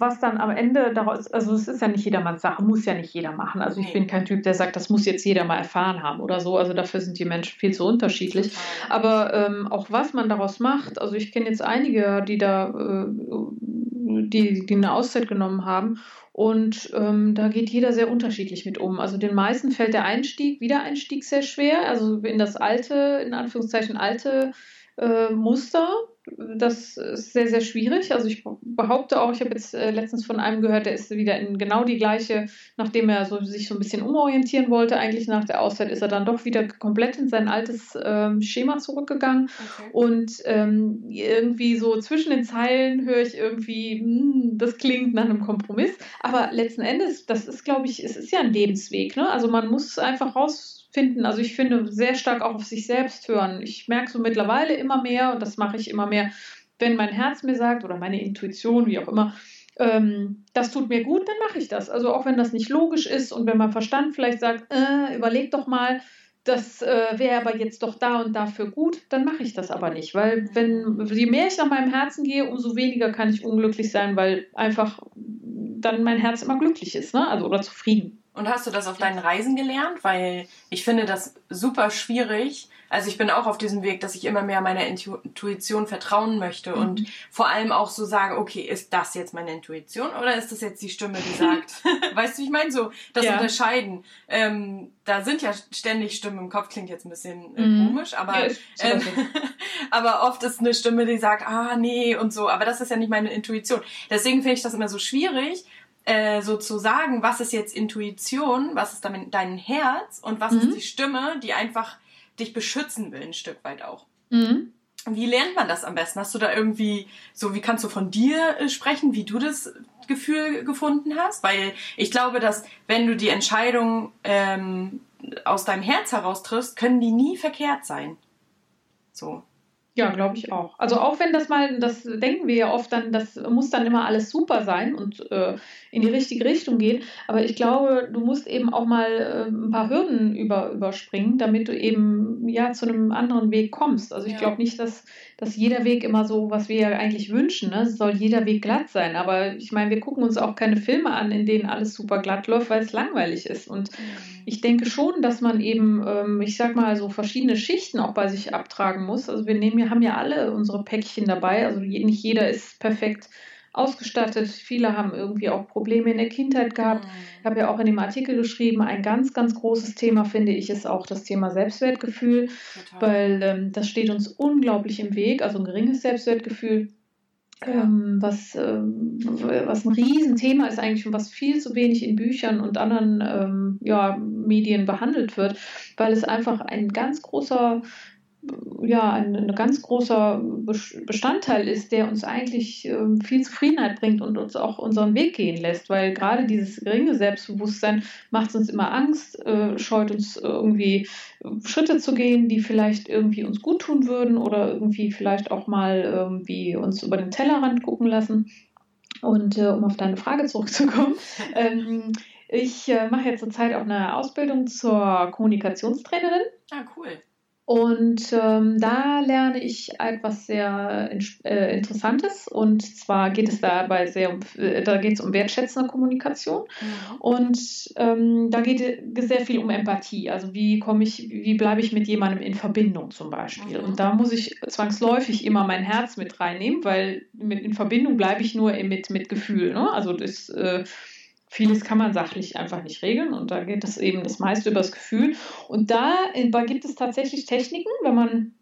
was dann am Ende daraus, also es ist ja nicht jedermanns Sache, muss ja nicht jeder machen. Also ich bin kein Typ, der sagt, das muss jetzt jeder mal erfahren haben oder so. Also dafür sind die Menschen viel zu unterschiedlich. Aber ähm, auch was man daraus macht, also ich kenne jetzt einige, die da, äh, die, die eine Auszeit genommen haben und ähm, da geht jeder sehr unterschiedlich mit um. Also den meisten fällt der Einstieg, Wiedereinstieg sehr schwer, also in das alte, in Anführungszeichen alte äh, Muster das ist sehr, sehr schwierig. Also ich behaupte auch, ich habe jetzt äh, letztens von einem gehört, der ist wieder in genau die gleiche, nachdem er so, sich so ein bisschen umorientieren wollte, eigentlich nach der Auszeit, ist er dann doch wieder komplett in sein altes ähm, Schema zurückgegangen. Okay. Und ähm, irgendwie so zwischen den Zeilen höre ich irgendwie, mh, hm, das klingt nach einem Kompromiss. Aber letzten Endes, das ist, glaube ich, es ist ja ein Lebensweg. Ne? Also man muss einfach raus finden. Also ich finde sehr stark auch auf sich selbst hören. Ich merke so mittlerweile immer mehr und das mache ich immer mehr, wenn mein Herz mir sagt oder meine Intuition, wie auch immer, ähm, das tut mir gut, dann mache ich das. Also auch wenn das nicht logisch ist und wenn mein Verstand vielleicht sagt, äh, überleg doch mal, das äh, wäre aber jetzt doch da und dafür gut, dann mache ich das aber nicht. Weil wenn je mehr ich nach meinem Herzen gehe, umso weniger kann ich unglücklich sein, weil einfach dann mein Herz immer glücklich ist, ne? Also oder zufrieden. Und hast du das auf deinen Reisen gelernt? Weil ich finde das super schwierig. Also ich bin auch auf diesem Weg, dass ich immer mehr meiner Intuition vertrauen möchte mhm. und vor allem auch so sage, okay, ist das jetzt meine Intuition oder ist das jetzt die Stimme, die sagt, weißt du, ich meine so, das ja. Unterscheiden. Ähm, da sind ja ständig Stimmen im Kopf, klingt jetzt ein bisschen äh, mhm. komisch, aber, ja, ähm, aber oft ist eine Stimme, die sagt, ah nee und so, aber das ist ja nicht meine Intuition. Deswegen finde ich das immer so schwierig, äh, so zu sagen, was ist jetzt Intuition, was ist damit dein Herz und was mhm. ist die Stimme, die einfach dich beschützen will, ein Stück weit auch. Mhm. Wie lernt man das am besten? Hast du da irgendwie, so wie kannst du von dir äh, sprechen, wie du das Gefühl gefunden hast? Weil ich glaube, dass wenn du die Entscheidung ähm, aus deinem Herz heraus triffst, können die nie verkehrt sein. So. Ja, glaube ich auch. Also auch wenn das mal, das denken wir ja oft dann, das muss dann immer alles super sein und äh, in die richtige Richtung gehen. Aber ich glaube, du musst eben auch mal äh, ein paar Hürden über, überspringen, damit du eben ja zu einem anderen Weg kommst. Also ich ja. glaube nicht, dass, dass jeder Weg immer so, was wir ja eigentlich wünschen, ne? soll jeder Weg glatt sein. Aber ich meine, wir gucken uns auch keine Filme an, in denen alles super glatt läuft, weil es langweilig ist. Und mhm. ich denke schon, dass man eben, ähm, ich sag mal, so verschiedene Schichten auch bei sich abtragen muss. Also wir nehmen, wir haben ja alle unsere Päckchen dabei. Also nicht jeder ist perfekt ausgestattet. Viele haben irgendwie auch Probleme in der Kindheit gehabt. Ich habe ja auch in dem Artikel geschrieben, ein ganz, ganz großes Thema finde ich ist auch das Thema Selbstwertgefühl, Total. weil ähm, das steht uns unglaublich im Weg, also ein geringes Selbstwertgefühl. Ähm, was, ähm, was ein Riesenthema ist eigentlich und was viel zu wenig in Büchern und anderen ähm, ja, Medien behandelt wird, weil es einfach ein ganz großer ja, ein, ein ganz großer Bestandteil ist, der uns eigentlich ähm, viel Zufriedenheit bringt und uns auch unseren Weg gehen lässt, weil gerade dieses geringe Selbstbewusstsein macht uns immer Angst, äh, scheut uns irgendwie Schritte zu gehen, die vielleicht irgendwie uns gut tun würden oder irgendwie vielleicht auch mal irgendwie uns über den Tellerrand gucken lassen. Und äh, um auf deine Frage zurückzukommen, ähm, ich äh, mache jetzt zurzeit auch eine Ausbildung zur Kommunikationstrainerin. Ah, cool. Und ähm, da lerne ich etwas sehr äh, Interessantes. Und zwar geht es dabei sehr um, äh, da geht es um wertschätzende Kommunikation. Mhm. Und ähm, da geht es sehr viel um Empathie. Also wie komme ich, wie bleibe ich mit jemandem in Verbindung zum Beispiel? Mhm. Und da muss ich zwangsläufig immer mein Herz mit reinnehmen, weil mit in Verbindung bleibe ich nur mit, mit Gefühl. Ne? Also das äh, Vieles kann man sachlich einfach nicht regeln und da geht es eben das meiste übers Gefühl. Und da, da gibt es tatsächlich Techniken, wenn man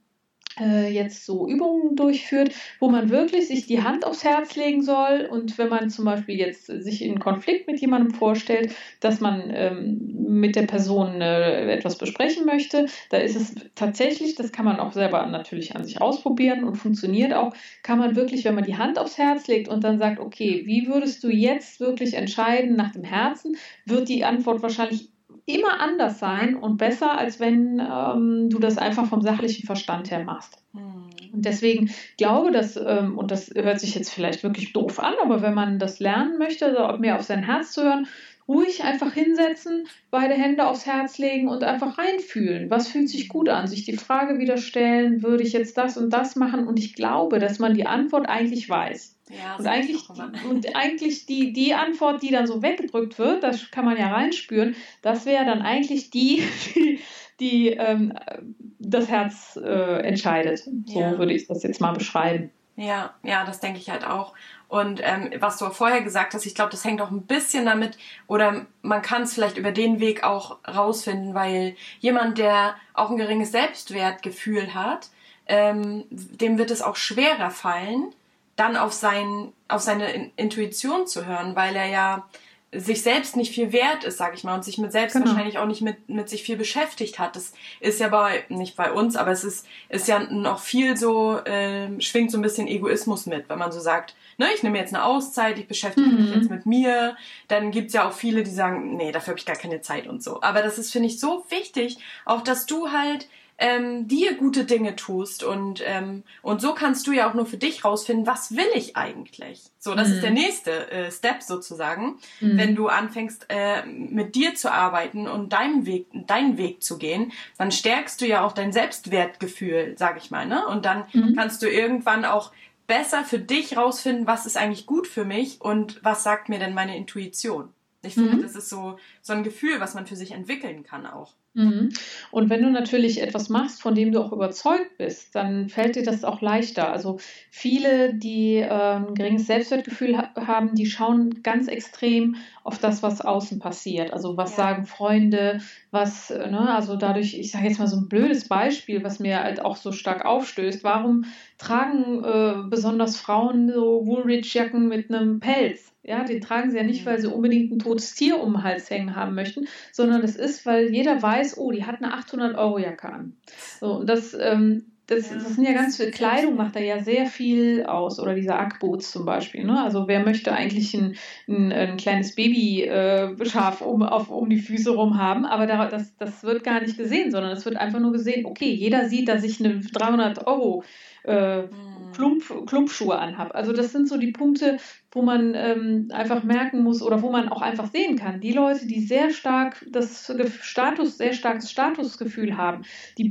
äh, jetzt so Übungen durchführt, wo man wirklich sich die Hand aufs Herz legen soll. Und wenn man zum Beispiel jetzt sich in Konflikt mit jemandem vorstellt, dass man ähm, mit der Person äh, etwas besprechen möchte, da ist es tatsächlich, das kann man auch selber natürlich an sich ausprobieren und funktioniert auch, kann man wirklich, wenn man die Hand aufs Herz legt und dann sagt, okay, wie würdest du jetzt wirklich entscheiden nach dem Herzen, wird die Antwort wahrscheinlich immer anders sein und besser, als wenn ähm, du das einfach vom sachlichen Verstand her machst. Mhm. Und deswegen glaube dass, ähm, und das hört sich jetzt vielleicht wirklich doof an, aber wenn man das lernen möchte, also mehr auf sein Herz zu hören, ruhig einfach hinsetzen, beide Hände aufs Herz legen und einfach reinfühlen. Was fühlt sich gut an? Sich die Frage wieder stellen, würde ich jetzt das und das machen? Und ich glaube, dass man die Antwort eigentlich weiß. Ja, und eigentlich, und eigentlich die, die Antwort, die dann so weggedrückt wird, das kann man ja reinspüren, das wäre dann eigentlich die, die, die ähm, das Herz äh, entscheidet. So ja. würde ich das jetzt mal beschreiben. Ja, ja, das denke ich halt auch. Und ähm, was du vorher gesagt hast, ich glaube, das hängt auch ein bisschen damit, oder man kann es vielleicht über den Weg auch rausfinden, weil jemand, der auch ein geringes Selbstwertgefühl hat, ähm, dem wird es auch schwerer fallen, dann auf, sein, auf seine Intuition zu hören, weil er ja sich selbst nicht viel wert ist, sag ich mal, und sich mit selbst genau. wahrscheinlich auch nicht mit, mit sich viel beschäftigt hat. Das ist ja bei, nicht bei uns, aber es ist, ist ja noch viel so, äh, schwingt so ein bisschen Egoismus mit, wenn man so sagt, ne, ich nehme jetzt eine Auszeit, ich beschäftige mhm. mich jetzt mit mir, dann gibt's ja auch viele, die sagen, nee, dafür habe ich gar keine Zeit und so. Aber das ist, finde ich, so wichtig, auch dass du halt ähm, dir gute Dinge tust und ähm, und so kannst du ja auch nur für dich rausfinden, was will ich eigentlich. So, das mhm. ist der nächste äh, Step sozusagen, mhm. wenn du anfängst äh, mit dir zu arbeiten und deinem Weg, deinen Weg zu gehen, dann stärkst du ja auch dein Selbstwertgefühl, sag ich mal, ne? Und dann mhm. kannst du irgendwann auch besser für dich rausfinden, was ist eigentlich gut für mich und was sagt mir denn meine Intuition. Ich finde, mhm. das ist so, so ein Gefühl, was man für sich entwickeln kann auch. Mhm. Und wenn du natürlich etwas machst, von dem du auch überzeugt bist, dann fällt dir das auch leichter. Also viele, die äh, ein geringes Selbstwertgefühl ha haben, die schauen ganz extrem auf das, was außen passiert. Also was ja. sagen Freunde, was, äh, ne, also dadurch, ich sage jetzt mal so ein blödes Beispiel, was mir halt auch so stark aufstößt. Warum tragen äh, besonders Frauen so Woolrich-Jacken mit einem Pelz? Ja, den tragen sie ja nicht, weil sie unbedingt ein totes Tier um den Hals hängen haben möchten, sondern es ist, weil jeder weiß, oh, die hat eine 800-Euro-Jacke an. So, und das, ähm, das, das sind ja ganz viel Kleidung, macht da ja sehr viel aus. Oder diese Ackboots zum Beispiel. Ne? Also wer möchte eigentlich ein, ein, ein kleines Babyschaf äh, um, um die Füße rum haben, aber da, das, das wird gar nicht gesehen, sondern es wird einfach nur gesehen, okay, jeder sieht, dass ich eine 300 Euro äh, mhm. Klump, Klumpschuhe anhabe. Also das sind so die Punkte, wo man ähm, einfach merken muss oder wo man auch einfach sehen kann. Die Leute, die sehr stark das Status, sehr starkes Statusgefühl haben, die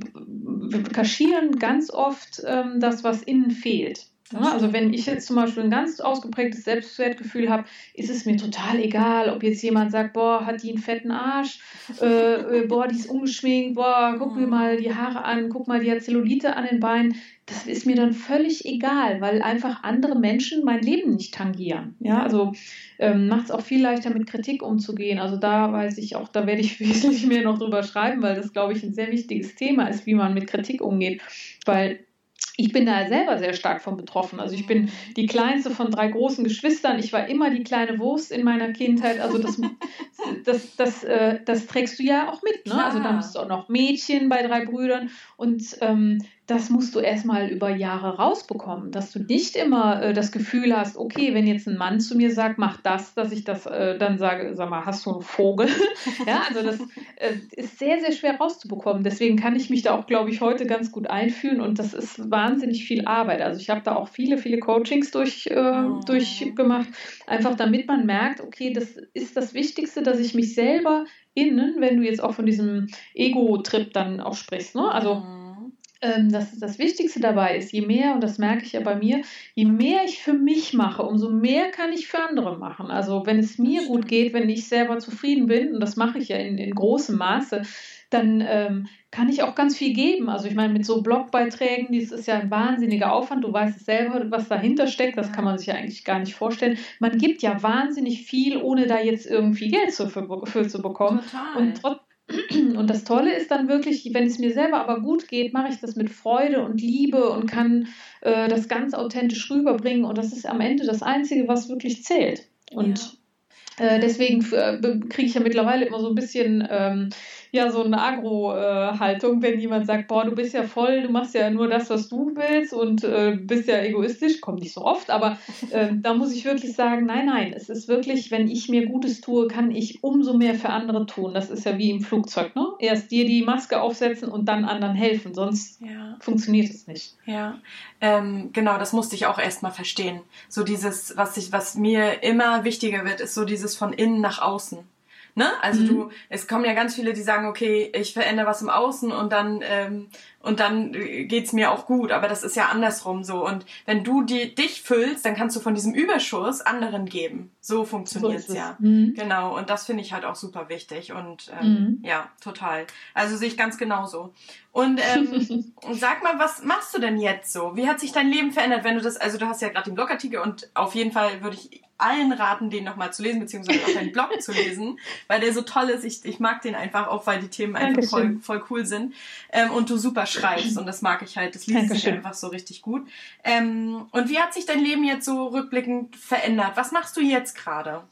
kaschieren ganz oft ähm, das, was innen fehlt. Ja, also wenn ich jetzt zum Beispiel ein ganz ausgeprägtes Selbstwertgefühl habe, ist es mir total egal, ob jetzt jemand sagt, boah, hat die einen fetten Arsch, äh, äh, boah, die ist ungeschminkt, boah, guck mir mal die Haare an, guck mal, die hat Zellulite an den Beinen das ist mir dann völlig egal, weil einfach andere Menschen mein Leben nicht tangieren. Ja, also ähm, macht es auch viel leichter, mit Kritik umzugehen. Also da weiß ich auch, da werde ich wesentlich mehr noch drüber schreiben, weil das, glaube ich, ein sehr wichtiges Thema ist, wie man mit Kritik umgeht. Weil ich bin da selber sehr stark von betroffen. Also ich bin die kleinste von drei großen Geschwistern. Ich war immer die kleine Wurst in meiner Kindheit. Also das, das, das, äh, das trägst du ja auch mit. Ne? Also dann bist du auch noch Mädchen bei drei Brüdern. Und ähm, das musst du erstmal über Jahre rausbekommen, dass du nicht immer äh, das Gefühl hast, okay, wenn jetzt ein Mann zu mir sagt, mach das, dass ich das äh, dann sage, sag mal, hast du einen Vogel? ja, also das äh, ist sehr, sehr schwer rauszubekommen. Deswegen kann ich mich da auch, glaube ich, heute ganz gut einfühlen und das ist wahnsinnig viel Arbeit. Also ich habe da auch viele, viele Coachings durch, oh. durchgemacht, einfach damit man merkt, okay, das ist das Wichtigste, dass ich mich selber innen, wenn du jetzt auch von diesem Ego-Trip dann auch sprichst, ne? also mhm ähm, das, das Wichtigste dabei ist, je mehr, und das merke ich ja bei mir, je mehr ich für mich mache, umso mehr kann ich für andere machen. Also wenn es mir gut geht, wenn ich selber zufrieden bin, und das mache ich ja in, in großem Maße, dann ähm, kann ich auch ganz viel geben. Also ich meine, mit so Blogbeiträgen, das ist ja ein wahnsinniger Aufwand. Du weißt es selber, was dahinter steckt. Das kann man sich ja eigentlich gar nicht vorstellen. Man gibt ja wahnsinnig viel, ohne da jetzt irgendwie Geld für, für zu bekommen. Total. Und trotzdem und das Tolle ist dann wirklich, wenn es mir selber aber gut geht, mache ich das mit Freude und Liebe und kann äh, das ganz authentisch rüberbringen. Und das ist am Ende das Einzige, was wirklich zählt. Und ja. äh, deswegen äh, kriege ich ja mittlerweile immer so ein bisschen ähm, ja so eine Agro-Haltung, wenn jemand sagt, boah, du bist ja voll, du machst ja nur das, was du willst und äh, bist ja egoistisch, kommt nicht so oft, aber äh, da muss ich wirklich sagen, nein, nein, es ist wirklich, wenn ich mir Gutes tue, kann ich umso mehr für andere tun. Das ist ja wie im Flugzeug, ne? Erst dir die Maske aufsetzen und dann anderen helfen, sonst ja. funktioniert es nicht. Ja, ähm, genau, das musste ich auch erstmal verstehen. So dieses, was ich, was mir immer wichtiger wird, ist so dieses von innen nach außen. Ne? Also mhm. du, es kommen ja ganz viele, die sagen, okay, ich verändere was im Außen und dann ähm, und dann geht's mir auch gut. Aber das ist ja andersrum so. Und wenn du die, dich füllst, dann kannst du von diesem Überschuss anderen geben. So funktioniert's so ja. Mhm. Genau. Und das finde ich halt auch super wichtig. Und ähm, mhm. ja, total. Also sehe ich ganz genauso. Und ähm, sag mal, was machst du denn jetzt so? Wie hat sich dein Leben verändert, wenn du das, also du hast ja gerade den Blogartikel und auf jeden Fall würde ich allen raten, den nochmal zu lesen, beziehungsweise auch deinen Blog zu lesen, weil der so toll ist. Ich, ich mag den einfach auch, weil die Themen einfach voll, voll cool sind. Ähm, und du super schreibst und das mag ich halt. Das liest sich einfach so richtig gut. Ähm, und wie hat sich dein Leben jetzt so rückblickend verändert? Was machst du jetzt gerade?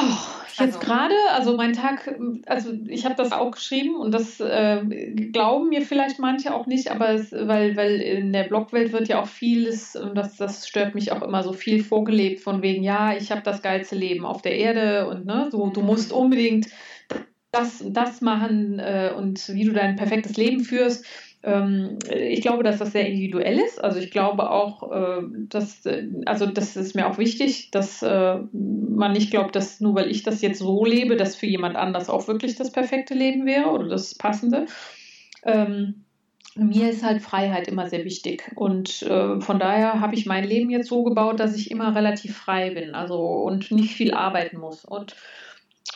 Oh, jetzt also. gerade, also mein Tag, also ich habe das auch geschrieben und das äh, glauben mir vielleicht manche auch nicht, aber es, weil, weil in der Blogwelt wird ja auch vieles, und das, das stört mich auch immer so viel vorgelebt, von wegen, ja, ich habe das geilste Leben auf der Erde und ne, so, du musst unbedingt das und das machen äh, und wie du dein perfektes Leben führst. Ähm, ich glaube, dass das sehr individuell ist. Also ich glaube auch, äh, dass, äh, also das ist mir auch wichtig, dass äh, man nicht glaubt, dass nur weil ich das jetzt so lebe, dass für jemand anders auch wirklich das perfekte Leben wäre oder das passende. Ähm, mir ist halt Freiheit immer sehr wichtig. Und von daher habe ich mein Leben jetzt so gebaut, dass ich immer relativ frei bin, also und nicht viel arbeiten muss. Und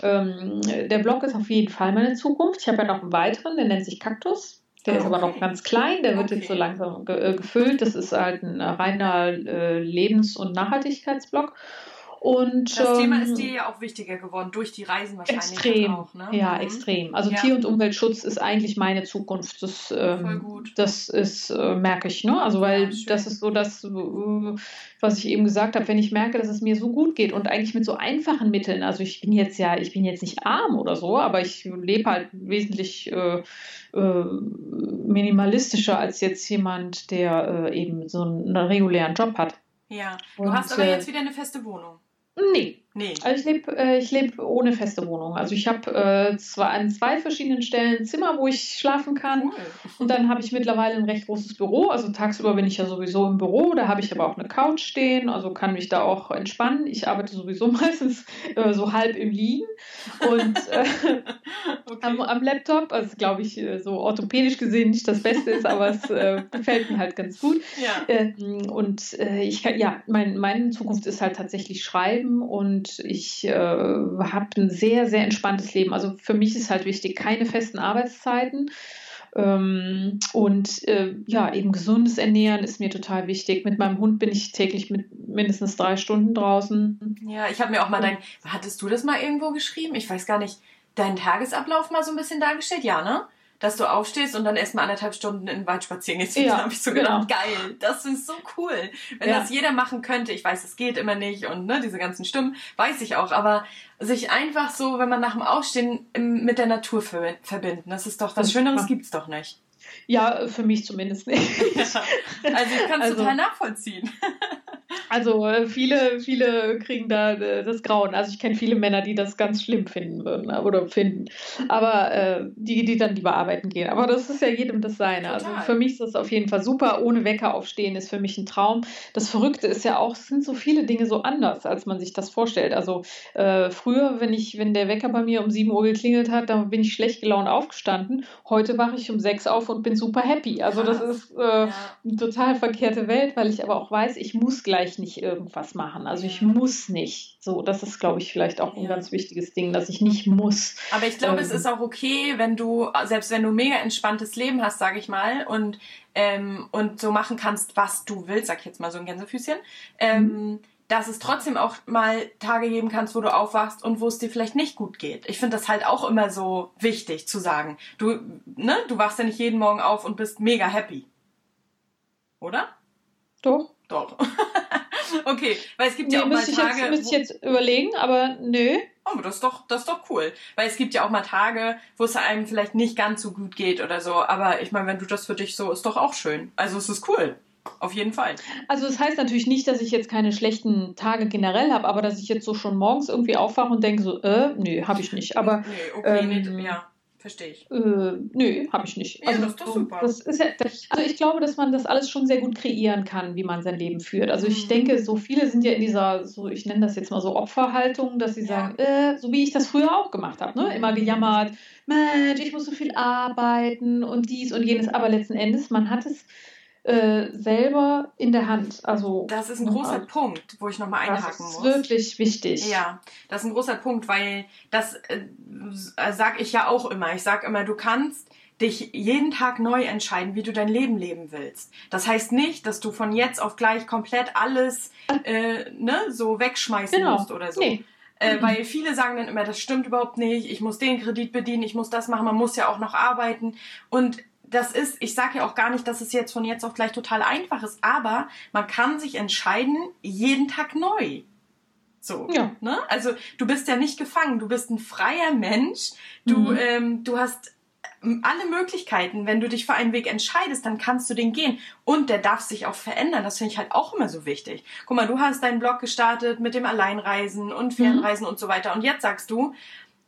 ähm, der Blog ist auf jeden Fall meine Zukunft. Ich habe ja noch einen weiteren, der nennt sich Kaktus. Der ist aber noch ganz klein, der wird jetzt so langsam ge äh, gefüllt. Das ist halt ein reiner äh, Lebens- und Nachhaltigkeitsblog. Und, das ähm, Thema ist dir ja auch wichtiger geworden, durch die Reisen wahrscheinlich extrem, auch. Ne? Ja, mhm. extrem. Also ja. Tier- und Umweltschutz ist eigentlich meine Zukunft. Das, ähm, das ist, äh, merke ich, ne? Also weil ja, das ist so das, äh, was ich eben gesagt habe, wenn ich merke, dass es mir so gut geht und eigentlich mit so einfachen Mitteln, also ich bin jetzt ja, ich bin jetzt nicht arm oder so, aber ich lebe halt wesentlich äh, äh, minimalistischer als jetzt jemand, der äh, eben so einen, einen regulären Job hat. Ja, du und, hast aber jetzt wieder eine feste Wohnung. Nee. Nee. Also ich lebe äh, leb ohne feste Wohnung. Also ich habe äh, zwar an zwei verschiedenen Stellen Zimmer, wo ich schlafen kann. Cool. Und dann habe ich mittlerweile ein recht großes Büro. Also tagsüber bin ich ja sowieso im Büro. Da habe ich aber auch eine Couch stehen. Also kann mich da auch entspannen. Ich arbeite sowieso meistens äh, so halb im Liegen. Und äh, okay. am, am, Laptop, also glaube ich, äh, so orthopädisch gesehen nicht das Beste ist, aber es äh, gefällt mir halt ganz gut. Ja. Ähm, und ich kann, ja, mein, meine Zukunft ist halt tatsächlich Schreiben und und ich äh, habe ein sehr, sehr entspanntes Leben. Also für mich ist halt wichtig, keine festen Arbeitszeiten. Ähm, und äh, ja, eben gesundes Ernähren ist mir total wichtig. Mit meinem Hund bin ich täglich mit mindestens drei Stunden draußen. Ja, ich habe mir auch mal dein, hattest du das mal irgendwo geschrieben? Ich weiß gar nicht, deinen Tagesablauf mal so ein bisschen dargestellt? Ja, ne? Dass du aufstehst und dann erstmal anderthalb Stunden in den Wald spazieren gehst. Ja, habe ich so gedacht, genau. geil, das ist so cool. Wenn ja. das jeder machen könnte, ich weiß, es geht immer nicht und ne, diese ganzen Stimmen, weiß ich auch, aber sich einfach so, wenn man nach dem Aufstehen mit der Natur verbinden, das ist doch, was Schöneres gibt's doch nicht. Ja, für mich zumindest nicht. Ja. Also ich kann es also, total nachvollziehen. Also äh, viele, viele kriegen da äh, das Grauen. Also ich kenne viele Männer, die das ganz schlimm finden würden äh, oder finden. Aber äh, die, die dann lieber arbeiten gehen. Aber das ist ja jedem das Seine. Also Total. Also für mich ist das auf jeden Fall super. Ohne Wecker aufstehen ist für mich ein Traum. Das Verrückte ist ja auch, es sind so viele Dinge so anders, als man sich das vorstellt. Also äh, früher, wenn ich, wenn der Wecker bei mir um 7 Uhr geklingelt hat, dann bin ich schlecht gelaunt aufgestanden. Heute wache ich um 6 auf und bin super happy. Also das ist äh, eine total verkehrte Welt, weil ich aber auch weiß, ich muss gleich nicht irgendwas machen. Also ich muss nicht. So, das ist, glaube ich, vielleicht auch ein ganz wichtiges Ding, dass ich nicht muss. Aber ich glaube, ähm, es ist auch okay, wenn du, selbst wenn du mega entspanntes Leben hast, sage ich mal, und, ähm, und so machen kannst, was du willst, sag ich jetzt mal so ein Gänsefüßchen, ähm, mhm. dass es trotzdem auch mal Tage geben kannst, wo du aufwachst und wo es dir vielleicht nicht gut geht. Ich finde das halt auch immer so wichtig zu sagen. Du, ne, du wachst ja nicht jeden Morgen auf und bist mega happy. Oder? Doch. Doch. okay, weil es gibt nee, ja auch mal Tage. Jetzt, müsste ich jetzt überlegen, aber nö. Oh, das ist doch, das ist doch cool. Weil es gibt ja auch mal Tage, wo es einem vielleicht nicht ganz so gut geht oder so. Aber ich meine, wenn du das für dich so, ist doch auch schön. Also es ist cool. Auf jeden Fall. Also das heißt natürlich nicht, dass ich jetzt keine schlechten Tage generell habe, aber dass ich jetzt so schon morgens irgendwie aufwache und denke so, äh, nö, habe ich nicht. Aber nee, okay, ähm, nee, ja. Verstehe ich. Äh, nö, habe ich nicht. Ja, also, das ist doch super. Ist ja, also ich glaube, dass man das alles schon sehr gut kreieren kann, wie man sein Leben führt. Also ich mhm. denke, so viele sind ja in dieser, so ich nenne das jetzt mal so Opferhaltung, dass sie ja. sagen, äh, so wie ich das früher auch gemacht habe, ne? immer gejammert, Mensch, ich muss so viel arbeiten und dies und jenes. Aber letzten Endes, man hat es äh, selber in der Hand. Also das ist ein großer also, Punkt, wo ich nochmal einhaken muss. Das ist wirklich wichtig. Ja, das ist ein großer Punkt, weil das äh, sag ich ja auch immer. Ich sag immer, du kannst dich jeden Tag neu entscheiden, wie du dein Leben leben willst. Das heißt nicht, dass du von jetzt auf gleich komplett alles äh, ne, so wegschmeißen genau. musst oder so. Nee. Äh, mhm. Weil viele sagen dann immer, das stimmt überhaupt nicht, ich muss den Kredit bedienen, ich muss das machen, man muss ja auch noch arbeiten. Und das ist, ich sage ja auch gar nicht, dass es jetzt von jetzt auf gleich total einfach ist, aber man kann sich entscheiden, jeden Tag neu. So, ja. ne? Also du bist ja nicht gefangen, du bist ein freier Mensch, du, mhm. ähm, du hast ähm, alle Möglichkeiten, wenn du dich für einen Weg entscheidest, dann kannst du den gehen. Und der darf sich auch verändern. Das finde ich halt auch immer so wichtig. Guck mal, du hast deinen Blog gestartet mit dem Alleinreisen und Fernreisen mhm. und so weiter. Und jetzt sagst du,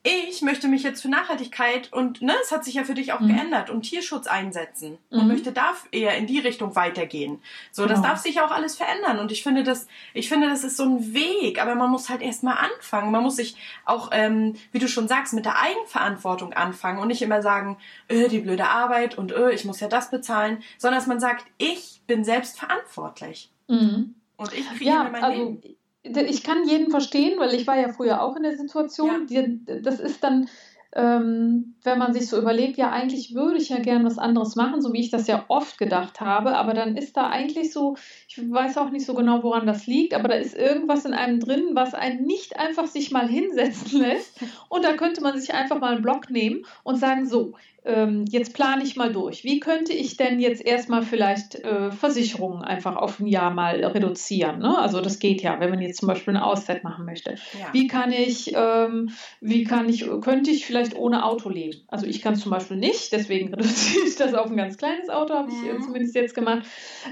ich möchte mich jetzt für Nachhaltigkeit und ne, es hat sich ja für dich auch mhm. geändert und Tierschutz einsetzen mhm. und möchte da eher in die Richtung weitergehen. So, das genau. darf sich auch alles verändern und ich finde das, ich finde das ist so ein Weg, aber man muss halt erstmal anfangen. Man muss sich auch, ähm, wie du schon sagst, mit der Eigenverantwortung anfangen und nicht immer sagen, öh, die blöde Arbeit und öh, ich muss ja das bezahlen, sondern dass man sagt, ich bin selbst verantwortlich mhm. und ich kreiere ja, mein also, Leben ich kann jeden verstehen, weil ich war ja früher auch in der Situation. Ja. Das ist dann, ähm, wenn man sich so überlegt, ja, eigentlich würde ich ja gern was anderes machen, so wie ich das ja oft gedacht habe, aber dann ist da eigentlich so, ich weiß auch nicht so genau, woran das liegt, aber da ist irgendwas in einem drin, was einen nicht einfach sich mal hinsetzen lässt. Und da könnte man sich einfach mal einen Block nehmen und sagen, so, ähm, jetzt plane ich mal durch. Wie könnte ich denn jetzt erstmal vielleicht äh, Versicherungen einfach auf ein Jahr mal reduzieren? Ne? Also das geht ja, wenn man jetzt zum Beispiel eine Auszeit machen möchte. Ja. Wie kann ich, ähm, wie kann ich, könnte ich vielleicht ohne Auto leben? Also ich kann es zum Beispiel nicht, deswegen reduziere ich das auf ein ganz kleines Auto, habe ich mhm. zumindest jetzt gemacht.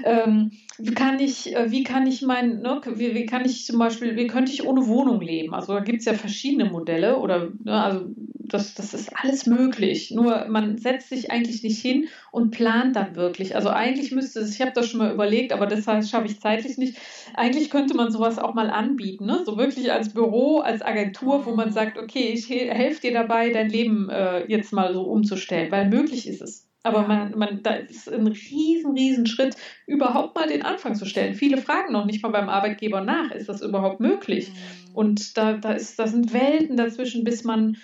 Ähm, wie kann ich, äh, wie kann ich mein, ne, wie, wie kann ich zum Beispiel, wie könnte ich ohne Wohnung leben? Also da gibt es ja verschiedene Modelle oder ne, also das, das ist alles möglich. Nur man setzt sich eigentlich nicht hin und plant dann wirklich. Also eigentlich müsste es, ich habe das schon mal überlegt, aber das schaffe ich zeitlich nicht. Eigentlich könnte man sowas auch mal anbieten, ne? so wirklich als Büro, als Agentur, wo man sagt, okay, ich helfe dir dabei, dein Leben äh, jetzt mal so umzustellen, weil möglich ist es. Aber man, man, da ist ein riesen, riesen Schritt, überhaupt mal den Anfang zu stellen. Viele fragen noch nicht mal beim Arbeitgeber nach, ist das überhaupt möglich? Mhm. Und da, da, ist, da sind Welten dazwischen, bis man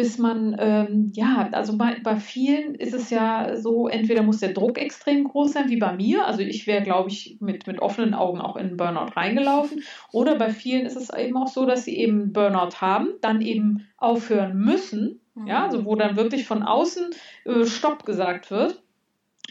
bis man, ähm, ja, also bei, bei vielen ist es ja so, entweder muss der Druck extrem groß sein, wie bei mir, also ich wäre, glaube ich, mit, mit offenen Augen auch in Burnout reingelaufen, oder bei vielen ist es eben auch so, dass sie eben Burnout haben, dann eben aufhören müssen, mhm. ja, also wo dann wirklich von außen äh, Stopp gesagt wird,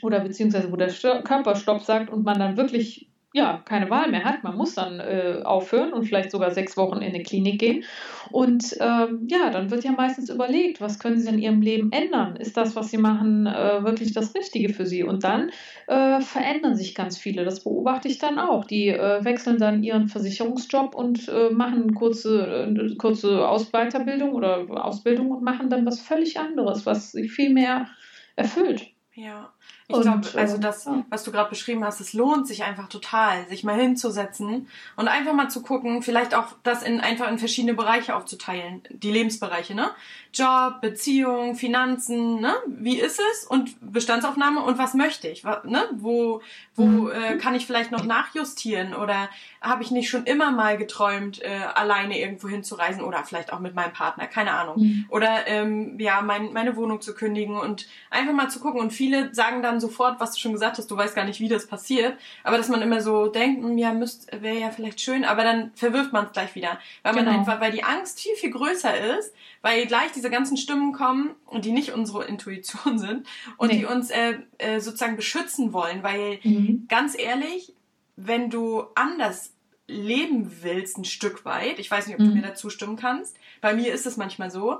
oder beziehungsweise wo der Körper Stopp sagt und man dann wirklich ja, keine Wahl mehr hat. Man muss dann äh, aufhören und vielleicht sogar sechs Wochen in eine Klinik gehen. Und ähm, ja, dann wird ja meistens überlegt, was können Sie in Ihrem Leben ändern? Ist das, was Sie machen, äh, wirklich das Richtige für Sie? Und dann äh, verändern sich ganz viele. Das beobachte ich dann auch. Die äh, wechseln dann ihren Versicherungsjob und äh, machen kurze, eine kurze Ausweiterbildung oder Ausbildung und machen dann was völlig anderes, was sie viel mehr erfüllt. Ja. Ich glaube, also äh, das, was du gerade beschrieben hast, es lohnt sich einfach total, sich mal hinzusetzen und einfach mal zu gucken, vielleicht auch das in einfach in verschiedene Bereiche aufzuteilen, die Lebensbereiche, ne? Job, Beziehung, Finanzen, ne? Wie ist es und Bestandsaufnahme und was möchte ich, ne? Wo wo mhm. äh, kann ich vielleicht noch nachjustieren oder habe ich nicht schon immer mal geträumt, äh, alleine irgendwo hinzureisen oder vielleicht auch mit meinem Partner, keine Ahnung. Mhm. Oder ähm, ja, mein, meine Wohnung zu kündigen und einfach mal zu gucken. Und viele sagen dann sofort, was du schon gesagt hast, du weißt gar nicht, wie das passiert. Aber dass man immer so denkt, hm, ja, wäre ja vielleicht schön, aber dann verwirft man es gleich wieder. Weil man genau. einfach, weil die Angst viel, viel größer ist, weil gleich diese ganzen Stimmen kommen und die nicht unsere Intuition sind und nee. die uns äh, äh, sozusagen beschützen wollen, weil mhm. ganz ehrlich, wenn du anders leben willst, ein Stück weit, ich weiß nicht, ob mhm. du mir dazu stimmen kannst, bei mir ist es manchmal so,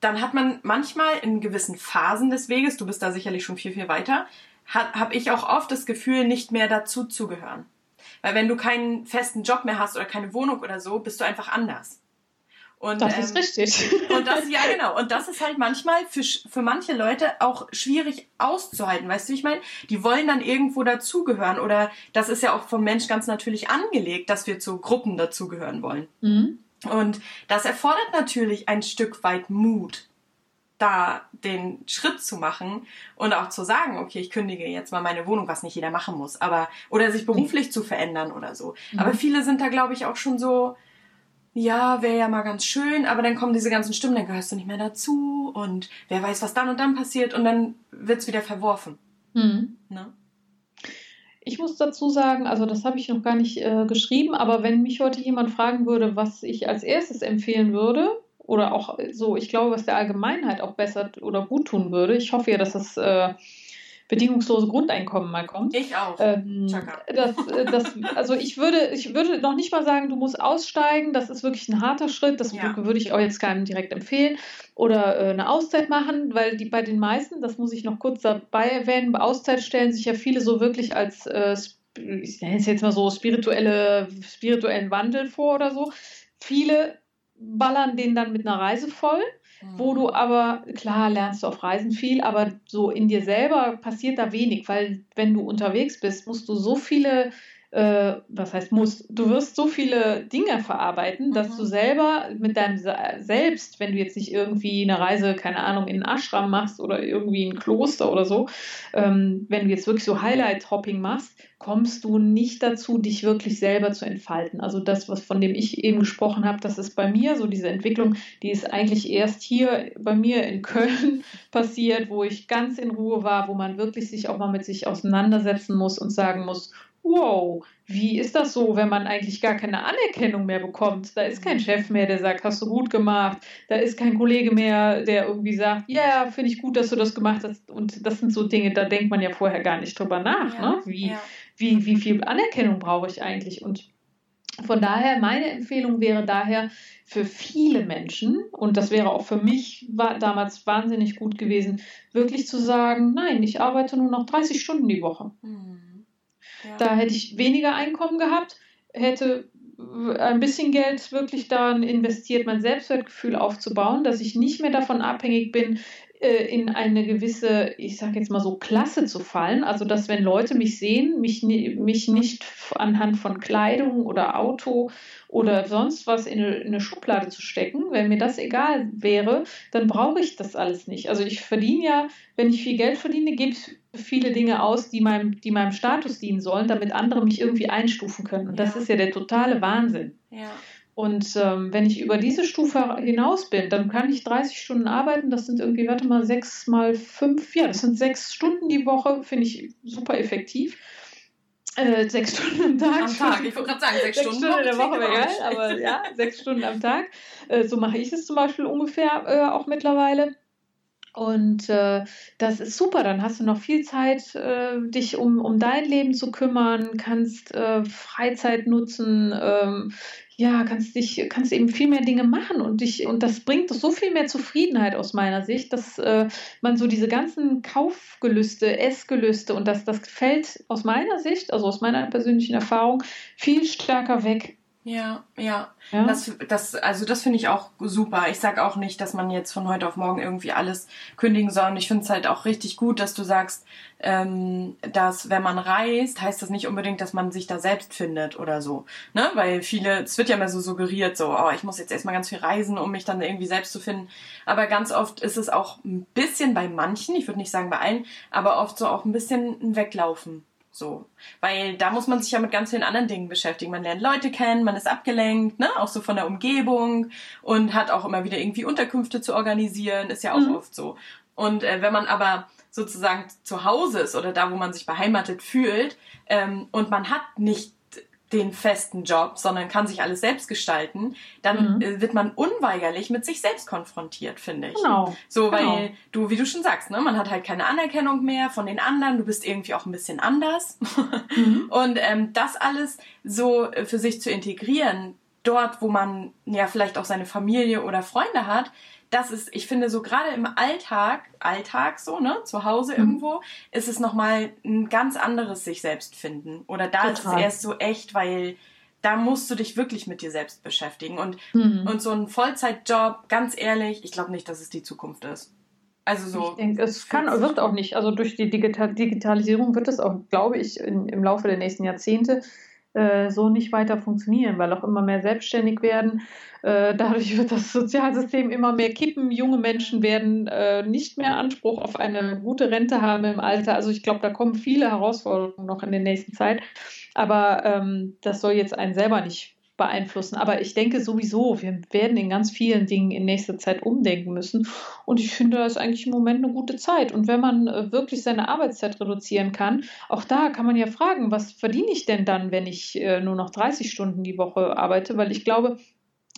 dann hat man manchmal in gewissen Phasen des Weges, du bist da sicherlich schon viel, viel weiter, habe ich auch oft das Gefühl, nicht mehr dazu zu gehören. Weil wenn du keinen festen Job mehr hast oder keine Wohnung oder so, bist du einfach anders. Und, das ist ähm, richtig. Und das, ja, genau. Und das ist halt manchmal für, für manche Leute auch schwierig auszuhalten. Weißt du, ich meine? Die wollen dann irgendwo dazugehören. Oder das ist ja auch vom Mensch ganz natürlich angelegt, dass wir zu Gruppen dazugehören wollen. Mhm. Und das erfordert natürlich ein Stück weit Mut, da den Schritt zu machen und auch zu sagen, okay, ich kündige jetzt mal meine Wohnung, was nicht jeder machen muss, aber oder sich beruflich mhm. zu verändern oder so. Mhm. Aber viele sind da, glaube ich, auch schon so, ja, wäre ja mal ganz schön, aber dann kommen diese ganzen Stimmen, dann gehörst du nicht mehr dazu und wer weiß, was dann und dann passiert und dann wird's wieder verworfen. Mhm. Ne? Ich muss dazu sagen, also das habe ich noch gar nicht äh, geschrieben, aber wenn mich heute jemand fragen würde, was ich als erstes empfehlen würde, oder auch so, ich glaube, was der Allgemeinheit auch besser oder gut tun würde, ich hoffe ja, dass das äh, bedingungslose Grundeinkommen mal kommt. Ich auch. Ähm, das, äh, das, also ich würde, ich würde noch nicht mal sagen, du musst aussteigen. Das ist wirklich ein harter Schritt. Das ja. würde ich auch jetzt keinem direkt empfehlen. Oder äh, eine Auszeit machen, weil die bei den meisten, das muss ich noch kurz dabei erwähnen, bei Auszeit stellen sich ja viele so wirklich als äh, ich nenne es jetzt mal so spirituelle, spirituellen Wandel vor oder so. Viele ballern den dann mit einer Reise voll wo du aber, klar, lernst du auf Reisen viel, aber so in dir selber passiert da wenig, weil wenn du unterwegs bist, musst du so viele, äh, was heißt musst, du wirst so viele Dinge verarbeiten, dass mhm. du selber mit deinem Selbst, wenn du jetzt nicht irgendwie eine Reise, keine Ahnung, in einen Ashram machst oder irgendwie ein Kloster oder so, ähm, wenn du jetzt wirklich so Highlight-Hopping machst, kommst du nicht dazu, dich wirklich selber zu entfalten. Also das, was von dem ich eben gesprochen habe, das ist bei mir so diese Entwicklung, die ist eigentlich erst hier bei mir in Köln passiert, wo ich ganz in Ruhe war, wo man wirklich sich auch mal mit sich auseinandersetzen muss und sagen muss, wow, wie ist das so, wenn man eigentlich gar keine Anerkennung mehr bekommt? Da ist kein Chef mehr, der sagt, hast du gut gemacht. Da ist kein Kollege mehr, der irgendwie sagt, ja, yeah, finde ich gut, dass du das gemacht hast. Und das sind so Dinge, da denkt man ja vorher gar nicht drüber nach. Ja, ne? wie, ja. wie, wie viel Anerkennung brauche ich eigentlich? Und von daher, meine Empfehlung wäre daher für viele Menschen, und das wäre auch für mich damals wahnsinnig gut gewesen, wirklich zu sagen, nein, ich arbeite nur noch 30 Stunden die Woche. Mhm. Da hätte ich weniger Einkommen gehabt, hätte ein bisschen Geld wirklich daran investiert, mein Selbstwertgefühl aufzubauen, dass ich nicht mehr davon abhängig bin, äh, in eine gewisse, ich sage jetzt mal so, Klasse zu fallen. Also, dass wenn Leute mich sehen, mich, mich nicht anhand von Kleidung oder Auto oder sonst was in eine Schublade zu stecken, wenn mir das egal wäre, dann brauche ich das alles nicht. Also ich verdiene ja, wenn ich viel Geld verdiene, gebe ich viele Dinge aus, die meinem, die meinem Status dienen sollen, damit andere mich irgendwie einstufen können. Und das ist ja der totale Wahnsinn. Ja. Und ähm, wenn ich über diese Stufe hinaus bin, dann kann ich 30 Stunden arbeiten. Das sind irgendwie, warte mal, sechs mal fünf, ja, das sind sechs Stunden die Woche, finde ich super effektiv. Äh, sechs Stunden am Tag. Am Tag, ich wollte gerade sagen, sechs, sechs Stunden, Stunden in der Woche wäre geil, aber ja, sechs Stunden am Tag. Äh, so mache ich es zum Beispiel ungefähr äh, auch mittlerweile. Und äh, das ist super, dann hast du noch viel Zeit, äh, dich um, um dein Leben zu kümmern, kannst äh, Freizeit nutzen, ähm, ja, kannst dich, kannst eben viel mehr Dinge machen und dich, und das bringt so viel mehr Zufriedenheit aus meiner Sicht, dass äh, man so diese ganzen Kaufgelüste, Essgelüste und das, das fällt aus meiner Sicht, also aus meiner persönlichen Erfahrung, viel stärker weg. Ja, ja. ja? Das, das, also das finde ich auch super. Ich sage auch nicht, dass man jetzt von heute auf morgen irgendwie alles kündigen soll. Und ich finde es halt auch richtig gut, dass du sagst, ähm, dass wenn man reist, heißt das nicht unbedingt, dass man sich da selbst findet oder so. Ne? Weil viele, es wird ja immer so suggeriert, so, oh, ich muss jetzt erstmal ganz viel reisen, um mich dann irgendwie selbst zu finden. Aber ganz oft ist es auch ein bisschen bei manchen, ich würde nicht sagen bei allen, aber oft so auch ein bisschen ein Weglaufen. So. Weil da muss man sich ja mit ganz vielen anderen Dingen beschäftigen. Man lernt Leute kennen, man ist abgelenkt, ne, auch so von der Umgebung und hat auch immer wieder irgendwie Unterkünfte zu organisieren, ist ja auch mhm. oft so. Und äh, wenn man aber sozusagen zu Hause ist oder da, wo man sich beheimatet fühlt ähm, und man hat nicht den festen Job, sondern kann sich alles selbst gestalten, dann mhm. Äh, wird man unweigerlich mit sich selbst konfrontiert, finde ich. Genau. So, weil genau. du, wie du schon sagst, ne, man hat halt keine Anerkennung mehr von den anderen, du bist irgendwie auch ein bisschen anders. Mhm. Und ähm, das alles so für sich zu integrieren, dort, wo man ja vielleicht auch seine Familie oder Freunde hat, das ist, ich finde, so gerade im Alltag, Alltag so, ne, zu Hause mhm. irgendwo, ist es nochmal ein ganz anderes sich selbst finden. Oder da Total. ist es erst so echt, weil da musst du dich wirklich mit dir selbst beschäftigen. Und, mhm. und so ein Vollzeitjob, ganz ehrlich, ich glaube nicht, dass es die Zukunft ist. Also so. Ich denke, es kann, wird auch nicht. Also durch die Digital Digitalisierung wird es auch, glaube ich, in, im Laufe der nächsten Jahrzehnte äh, so nicht weiter funktionieren, weil auch immer mehr selbstständig werden. Äh, dadurch wird das Sozialsystem immer mehr kippen. Junge Menschen werden äh, nicht mehr Anspruch auf eine gute Rente haben im Alter. Also ich glaube, da kommen viele Herausforderungen noch in der nächsten Zeit. Aber ähm, das soll jetzt einen selber nicht beeinflussen. Aber ich denke sowieso, wir werden in ganz vielen Dingen in nächster Zeit umdenken müssen. Und ich finde, das ist eigentlich im Moment eine gute Zeit. Und wenn man äh, wirklich seine Arbeitszeit reduzieren kann, auch da kann man ja fragen, was verdiene ich denn dann, wenn ich äh, nur noch 30 Stunden die Woche arbeite? Weil ich glaube,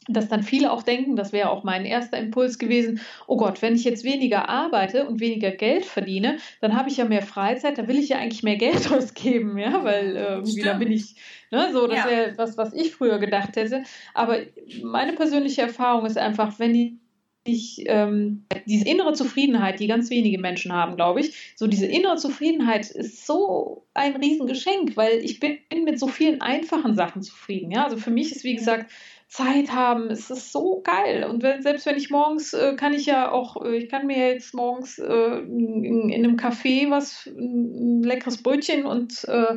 dass dann viele auch denken, das wäre auch mein erster Impuls gewesen, oh Gott, wenn ich jetzt weniger arbeite und weniger Geld verdiene, dann habe ich ja mehr Freizeit, dann will ich ja eigentlich mehr Geld ausgeben, ja, weil äh, irgendwie dann bin ich, ne, so, das ja. wäre was, was ich früher gedacht hätte. Aber meine persönliche Erfahrung ist einfach, wenn die ich, ähm, diese innere Zufriedenheit, die ganz wenige Menschen haben, glaube ich, so diese innere Zufriedenheit ist so ein Riesengeschenk, weil ich bin mit so vielen einfachen Sachen zufrieden. Ja, also für mich ist, wie gesagt, Zeit haben. Es ist so geil. Und wenn, selbst wenn ich morgens, äh, kann ich ja auch, äh, ich kann mir jetzt morgens äh, in, in, einem Café was, ein, leckeres Brötchen und äh,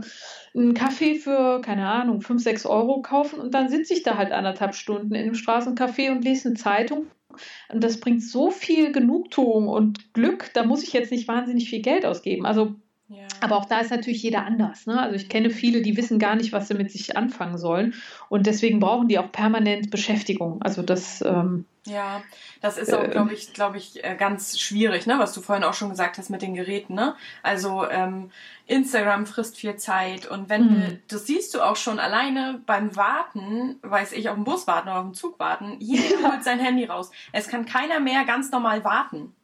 einen Kaffee für, keine Ahnung, 5, 6 Euro kaufen und dann sitze ich da halt anderthalb Stunden in einem Straßencafé und lese eine Zeitung. Und das bringt so viel Genugtuung und Glück, da muss ich jetzt nicht wahnsinnig viel Geld ausgeben. Also Ja. Aber auch da ist natürlich jeder anders. Ne? Also ich kenne viele, die wissen gar nicht, was sie mit sich anfangen sollen. Und deswegen brauchen die auch permanent Beschäftigung. Also das. Ähm, ja, das ist auch, äh, glaube ich, glaube ich, äh, ganz schwierig, ne, was du vorhin auch schon gesagt hast mit den Geräten, ne? Also ähm, Instagram frisst viel Zeit und wenn mhm. das siehst du auch schon alleine beim Warten, weiß ich, auf dem Bus warten oder auf dem Zug warten, jeder holt sein Handy raus. Es kann keiner mehr ganz normal warten.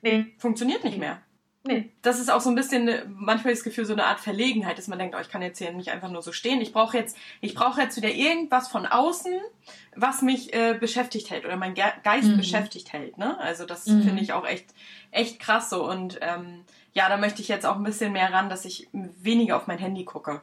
Nee. Funktioniert nicht mehr. Nee. Das ist auch so ein bisschen manchmal das Gefühl so eine Art Verlegenheit, dass man denkt, oh, ich kann jetzt hier nicht einfach nur so stehen. Ich brauche jetzt, ich brauche jetzt wieder irgendwas von außen, was mich äh, beschäftigt hält oder mein Ge Geist mhm. beschäftigt hält. Ne? Also das mhm. finde ich auch echt, echt krass so. Und ähm, ja, da möchte ich jetzt auch ein bisschen mehr ran, dass ich weniger auf mein Handy gucke.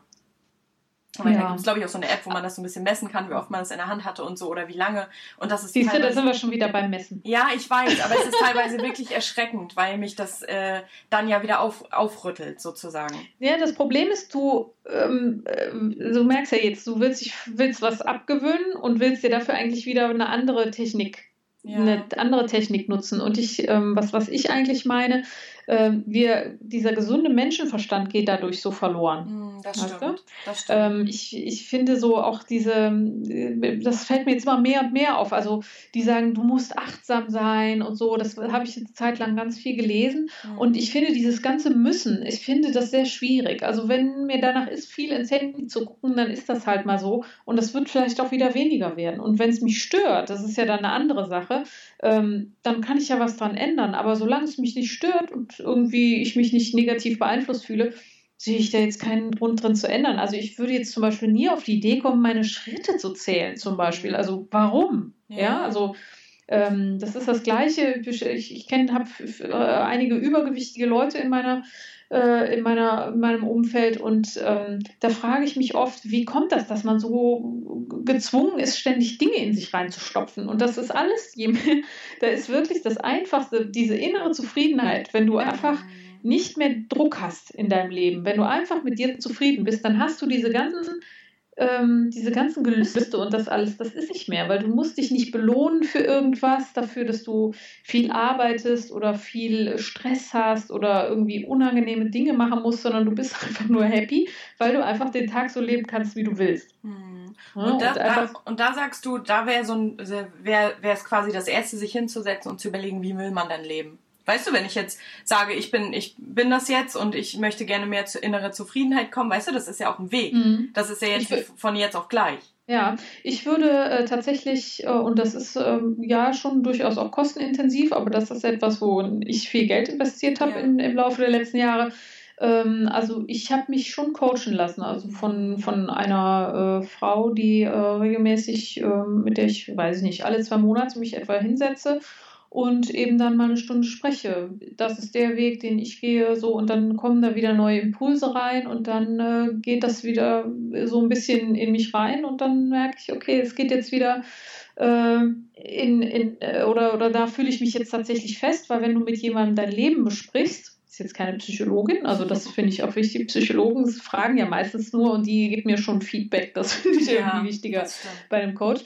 Weil ja. da gibt es, glaube ich, auch so eine App, wo man das so ein bisschen messen kann, wie oft man das in der Hand hatte und so oder wie lange. Und das ist Siehst du, da sind wir schon wieder beim Messen. Ja, ich weiß, aber es ist teilweise wirklich erschreckend, weil mich das äh, dann ja wieder auf, aufrüttelt, sozusagen. Ja, das Problem ist, du, ähm, äh, du merkst ja jetzt, du willst, willst was abgewöhnen und willst dir dafür eigentlich wieder eine andere Technik ja. eine andere Technik nutzen. Und ich, ähm, was, was ich eigentlich meine, äh, wir, dieser gesunde Menschenverstand geht dadurch so verloren. Hm, das weißt stimmt. Das stimmt. Ähm, ich, ich finde so auch diese, äh, das fällt mir jetzt immer mehr und mehr auf. Also die sagen, du musst achtsam sein und so. Das habe ich eine Zeit lang ganz viel gelesen. Mhm. Und ich finde dieses ganze Müssen, ich finde das sehr schwierig. Also wenn mir danach ist, viel ins Handy zu gucken, dann ist das halt mal so. Und das wird vielleicht auch wieder weniger werden. Und wenn es mich stört, das ist ja dann eine andere Sache, ähm, dann kann ich ja was dran ändern. Aber solange es mich nicht stört und irgendwie ich mich nicht negativ beeinflusst fühle, sehe ich da jetzt keinen Grund drin zu ändern. Also ich würde jetzt zum Beispiel nie auf die Idee kommen, meine Schritte zu zählen, zum Beispiel. Also warum? Ja, ja also ähm, das ist das Gleiche. Ich, ich kenne, habe äh, einige übergewichtige Leute in meiner äh, in, meiner, in meinem Umfeld. Und ähm, da frage ich mich oft, wie kommt das, dass man so gezwungen ist, ständig Dinge in sich reinzustopfen? Und das ist alles, da ist wirklich das Einfachste, diese innere Zufriedenheit, wenn du einfach nicht mehr Druck hast in deinem Leben, wenn du einfach mit dir zufrieden bist, dann hast du diese ganzen ähm, diese ganzen Gelüste und das alles, das ist nicht mehr, weil du musst dich nicht belohnen für irgendwas, dafür, dass du viel arbeitest oder viel Stress hast oder irgendwie unangenehme Dinge machen musst, sondern du bist einfach nur happy, weil du einfach den Tag so leben kannst, wie du willst. Hm. Und, und, da, da, und, da, sagst du, da wäre so ein, wäre es quasi das Erste, sich hinzusetzen und zu überlegen, wie will man denn leben? Weißt du, wenn ich jetzt sage, ich bin, ich bin das jetzt und ich möchte gerne mehr zu innerer Zufriedenheit kommen, weißt du, das ist ja auch ein Weg. Mhm. Das ist ja jetzt von jetzt auch gleich. Ja, ich würde äh, tatsächlich, äh, und das ist äh, ja schon durchaus auch kostenintensiv, aber das ist etwas, wo ich viel Geld investiert habe ja. im Laufe der letzten Jahre. Ähm, also ich habe mich schon coachen lassen, also von, von einer äh, Frau, die äh, regelmäßig, ähm, mit der ich, weiß ich nicht, alle zwei Monate mich etwa hinsetze und eben dann mal eine Stunde spreche. Das ist der Weg, den ich gehe, so und dann kommen da wieder neue Impulse rein und dann äh, geht das wieder so ein bisschen in mich rein und dann merke ich, okay, es geht jetzt wieder äh, in, in äh, oder, oder da fühle ich mich jetzt tatsächlich fest, weil wenn du mit jemandem dein Leben besprichst, ist jetzt keine Psychologin, also das finde ich auch wichtig. Psychologen fragen ja meistens nur und die gibt mir schon Feedback, das finde ich ja, irgendwie wichtiger bei einem Coach.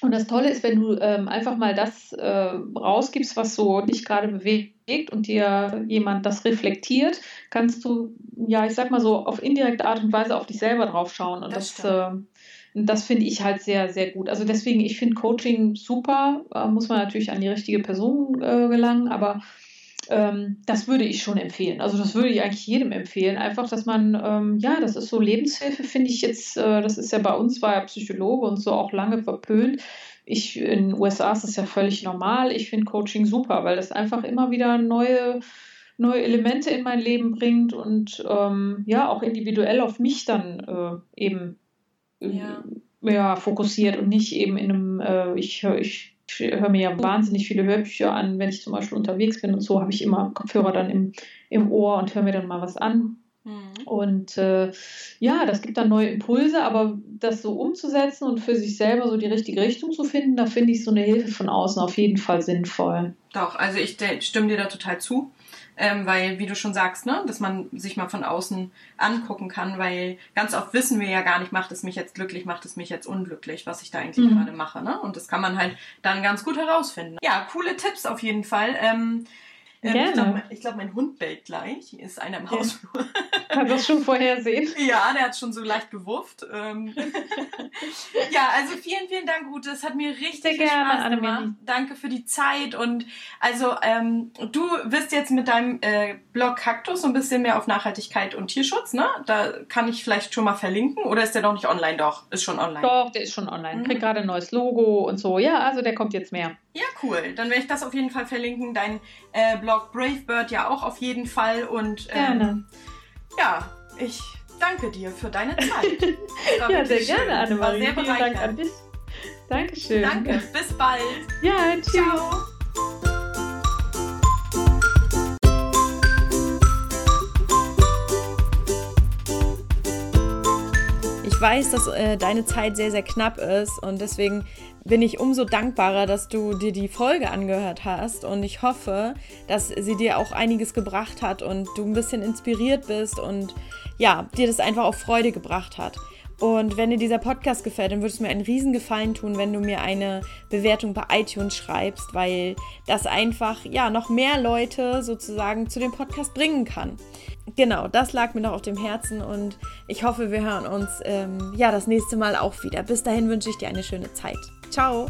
Und das Tolle ist, wenn du ähm, einfach mal das äh, rausgibst, was so dich gerade bewegt und dir jemand das reflektiert, kannst du, ja, ich sag mal so, auf indirekte Art und Weise auf dich selber drauf schauen. Und das, das, äh, das finde ich halt sehr, sehr gut. Also deswegen, ich finde Coaching super, äh, muss man natürlich an die richtige Person äh, gelangen, aber ähm, das würde ich schon empfehlen. Also das würde ich eigentlich jedem empfehlen. Einfach, dass man, ähm, ja, das ist so Lebenshilfe, finde ich jetzt, äh, das ist ja bei uns, war ja Psychologe und so auch lange verpönt. Ich, in den USA ist das ja völlig normal. Ich finde Coaching super, weil das einfach immer wieder neue, neue Elemente in mein Leben bringt und ähm, ja, auch individuell auf mich dann äh, eben ja. ja. fokussiert und nicht eben in einem, äh, ich, ich ich höre mir ja wahnsinnig viele Hörbücher an, wenn ich zum Beispiel unterwegs bin und so, habe ich immer Kopfhörer dann im, im Ohr und höre mir dann mal was an. Mhm. Und äh, ja, das gibt dann neue Impulse, aber das so umzusetzen und für sich selber so die richtige Richtung zu finden, da finde ich so eine Hilfe von außen auf jeden Fall sinnvoll. Doch, also ich stimme dir da total zu ähm, weil, wie du schon sagst, ne, dass man sich mal von außen angucken kann, weil ganz oft wissen wir ja gar nicht, macht es mich jetzt glücklich, macht es mich jetzt unglücklich, was ich da eigentlich mhm. gerade mache, ne? Und das kann man halt dann ganz gut herausfinden. Ja, coole Tipps auf jeden Fall. Ähm, Ähm. Ich glaube, glaub, mein Hund bellt gleich. Ist einer im Hausflur. Kann das schon vorher sehen? Ja, der hat schon so leicht gewufft. Ähm. ja, also vielen, vielen Dank, Ute. Es hat mir richtig Sehr gerne, Spaß gemacht. Danke für die Zeit. Und also ähm, du wirst jetzt mit deinem äh, Blog Kaktus so ein bisschen mehr auf Nachhaltigkeit und Tierschutz, ne? Da kann ich vielleicht schon mal verlinken. Oder ist der doch nicht online? Doch, ist schon online. Doch, der ist schon online. Mhm. Kriegt gerade ein neues Logo und so. Ja, also der kommt jetzt mehr. Ja, cool. Dann werde ich das auf jeden Fall verlinken. Dein äh, Blog Bravebird ja auch auf jeden Fall. Und ähm, gerne. Ja, ich danke dir für deine Zeit. ja, sehr schön. gerne, Annemarie. Sehr Vielen Dank an dich. Dankeschön. Danke, bis bald. Ja, tschüss. Ciao. Ich weiß, dass äh, deine Zeit sehr, sehr knapp ist und deswegen bin ich umso dankbarer, dass du dir die Folge angehört hast und ich hoffe, dass sie dir auch einiges gebracht hat und du ein bisschen inspiriert bist und ja, dir das einfach auch Freude gebracht hat. Und wenn dir dieser Podcast gefällt, dann würde es mir einen riesen Gefallen tun, wenn du mir eine Bewertung bei iTunes schreibst, weil das einfach ja noch mehr Leute sozusagen zu dem Podcast bringen kann. Genau, das lag mir noch auf dem Herzen und ich hoffe, wir hören uns ähm, ja das nächste Mal auch wieder. Bis dahin wünsche ich dir eine schöne Zeit. Ciao!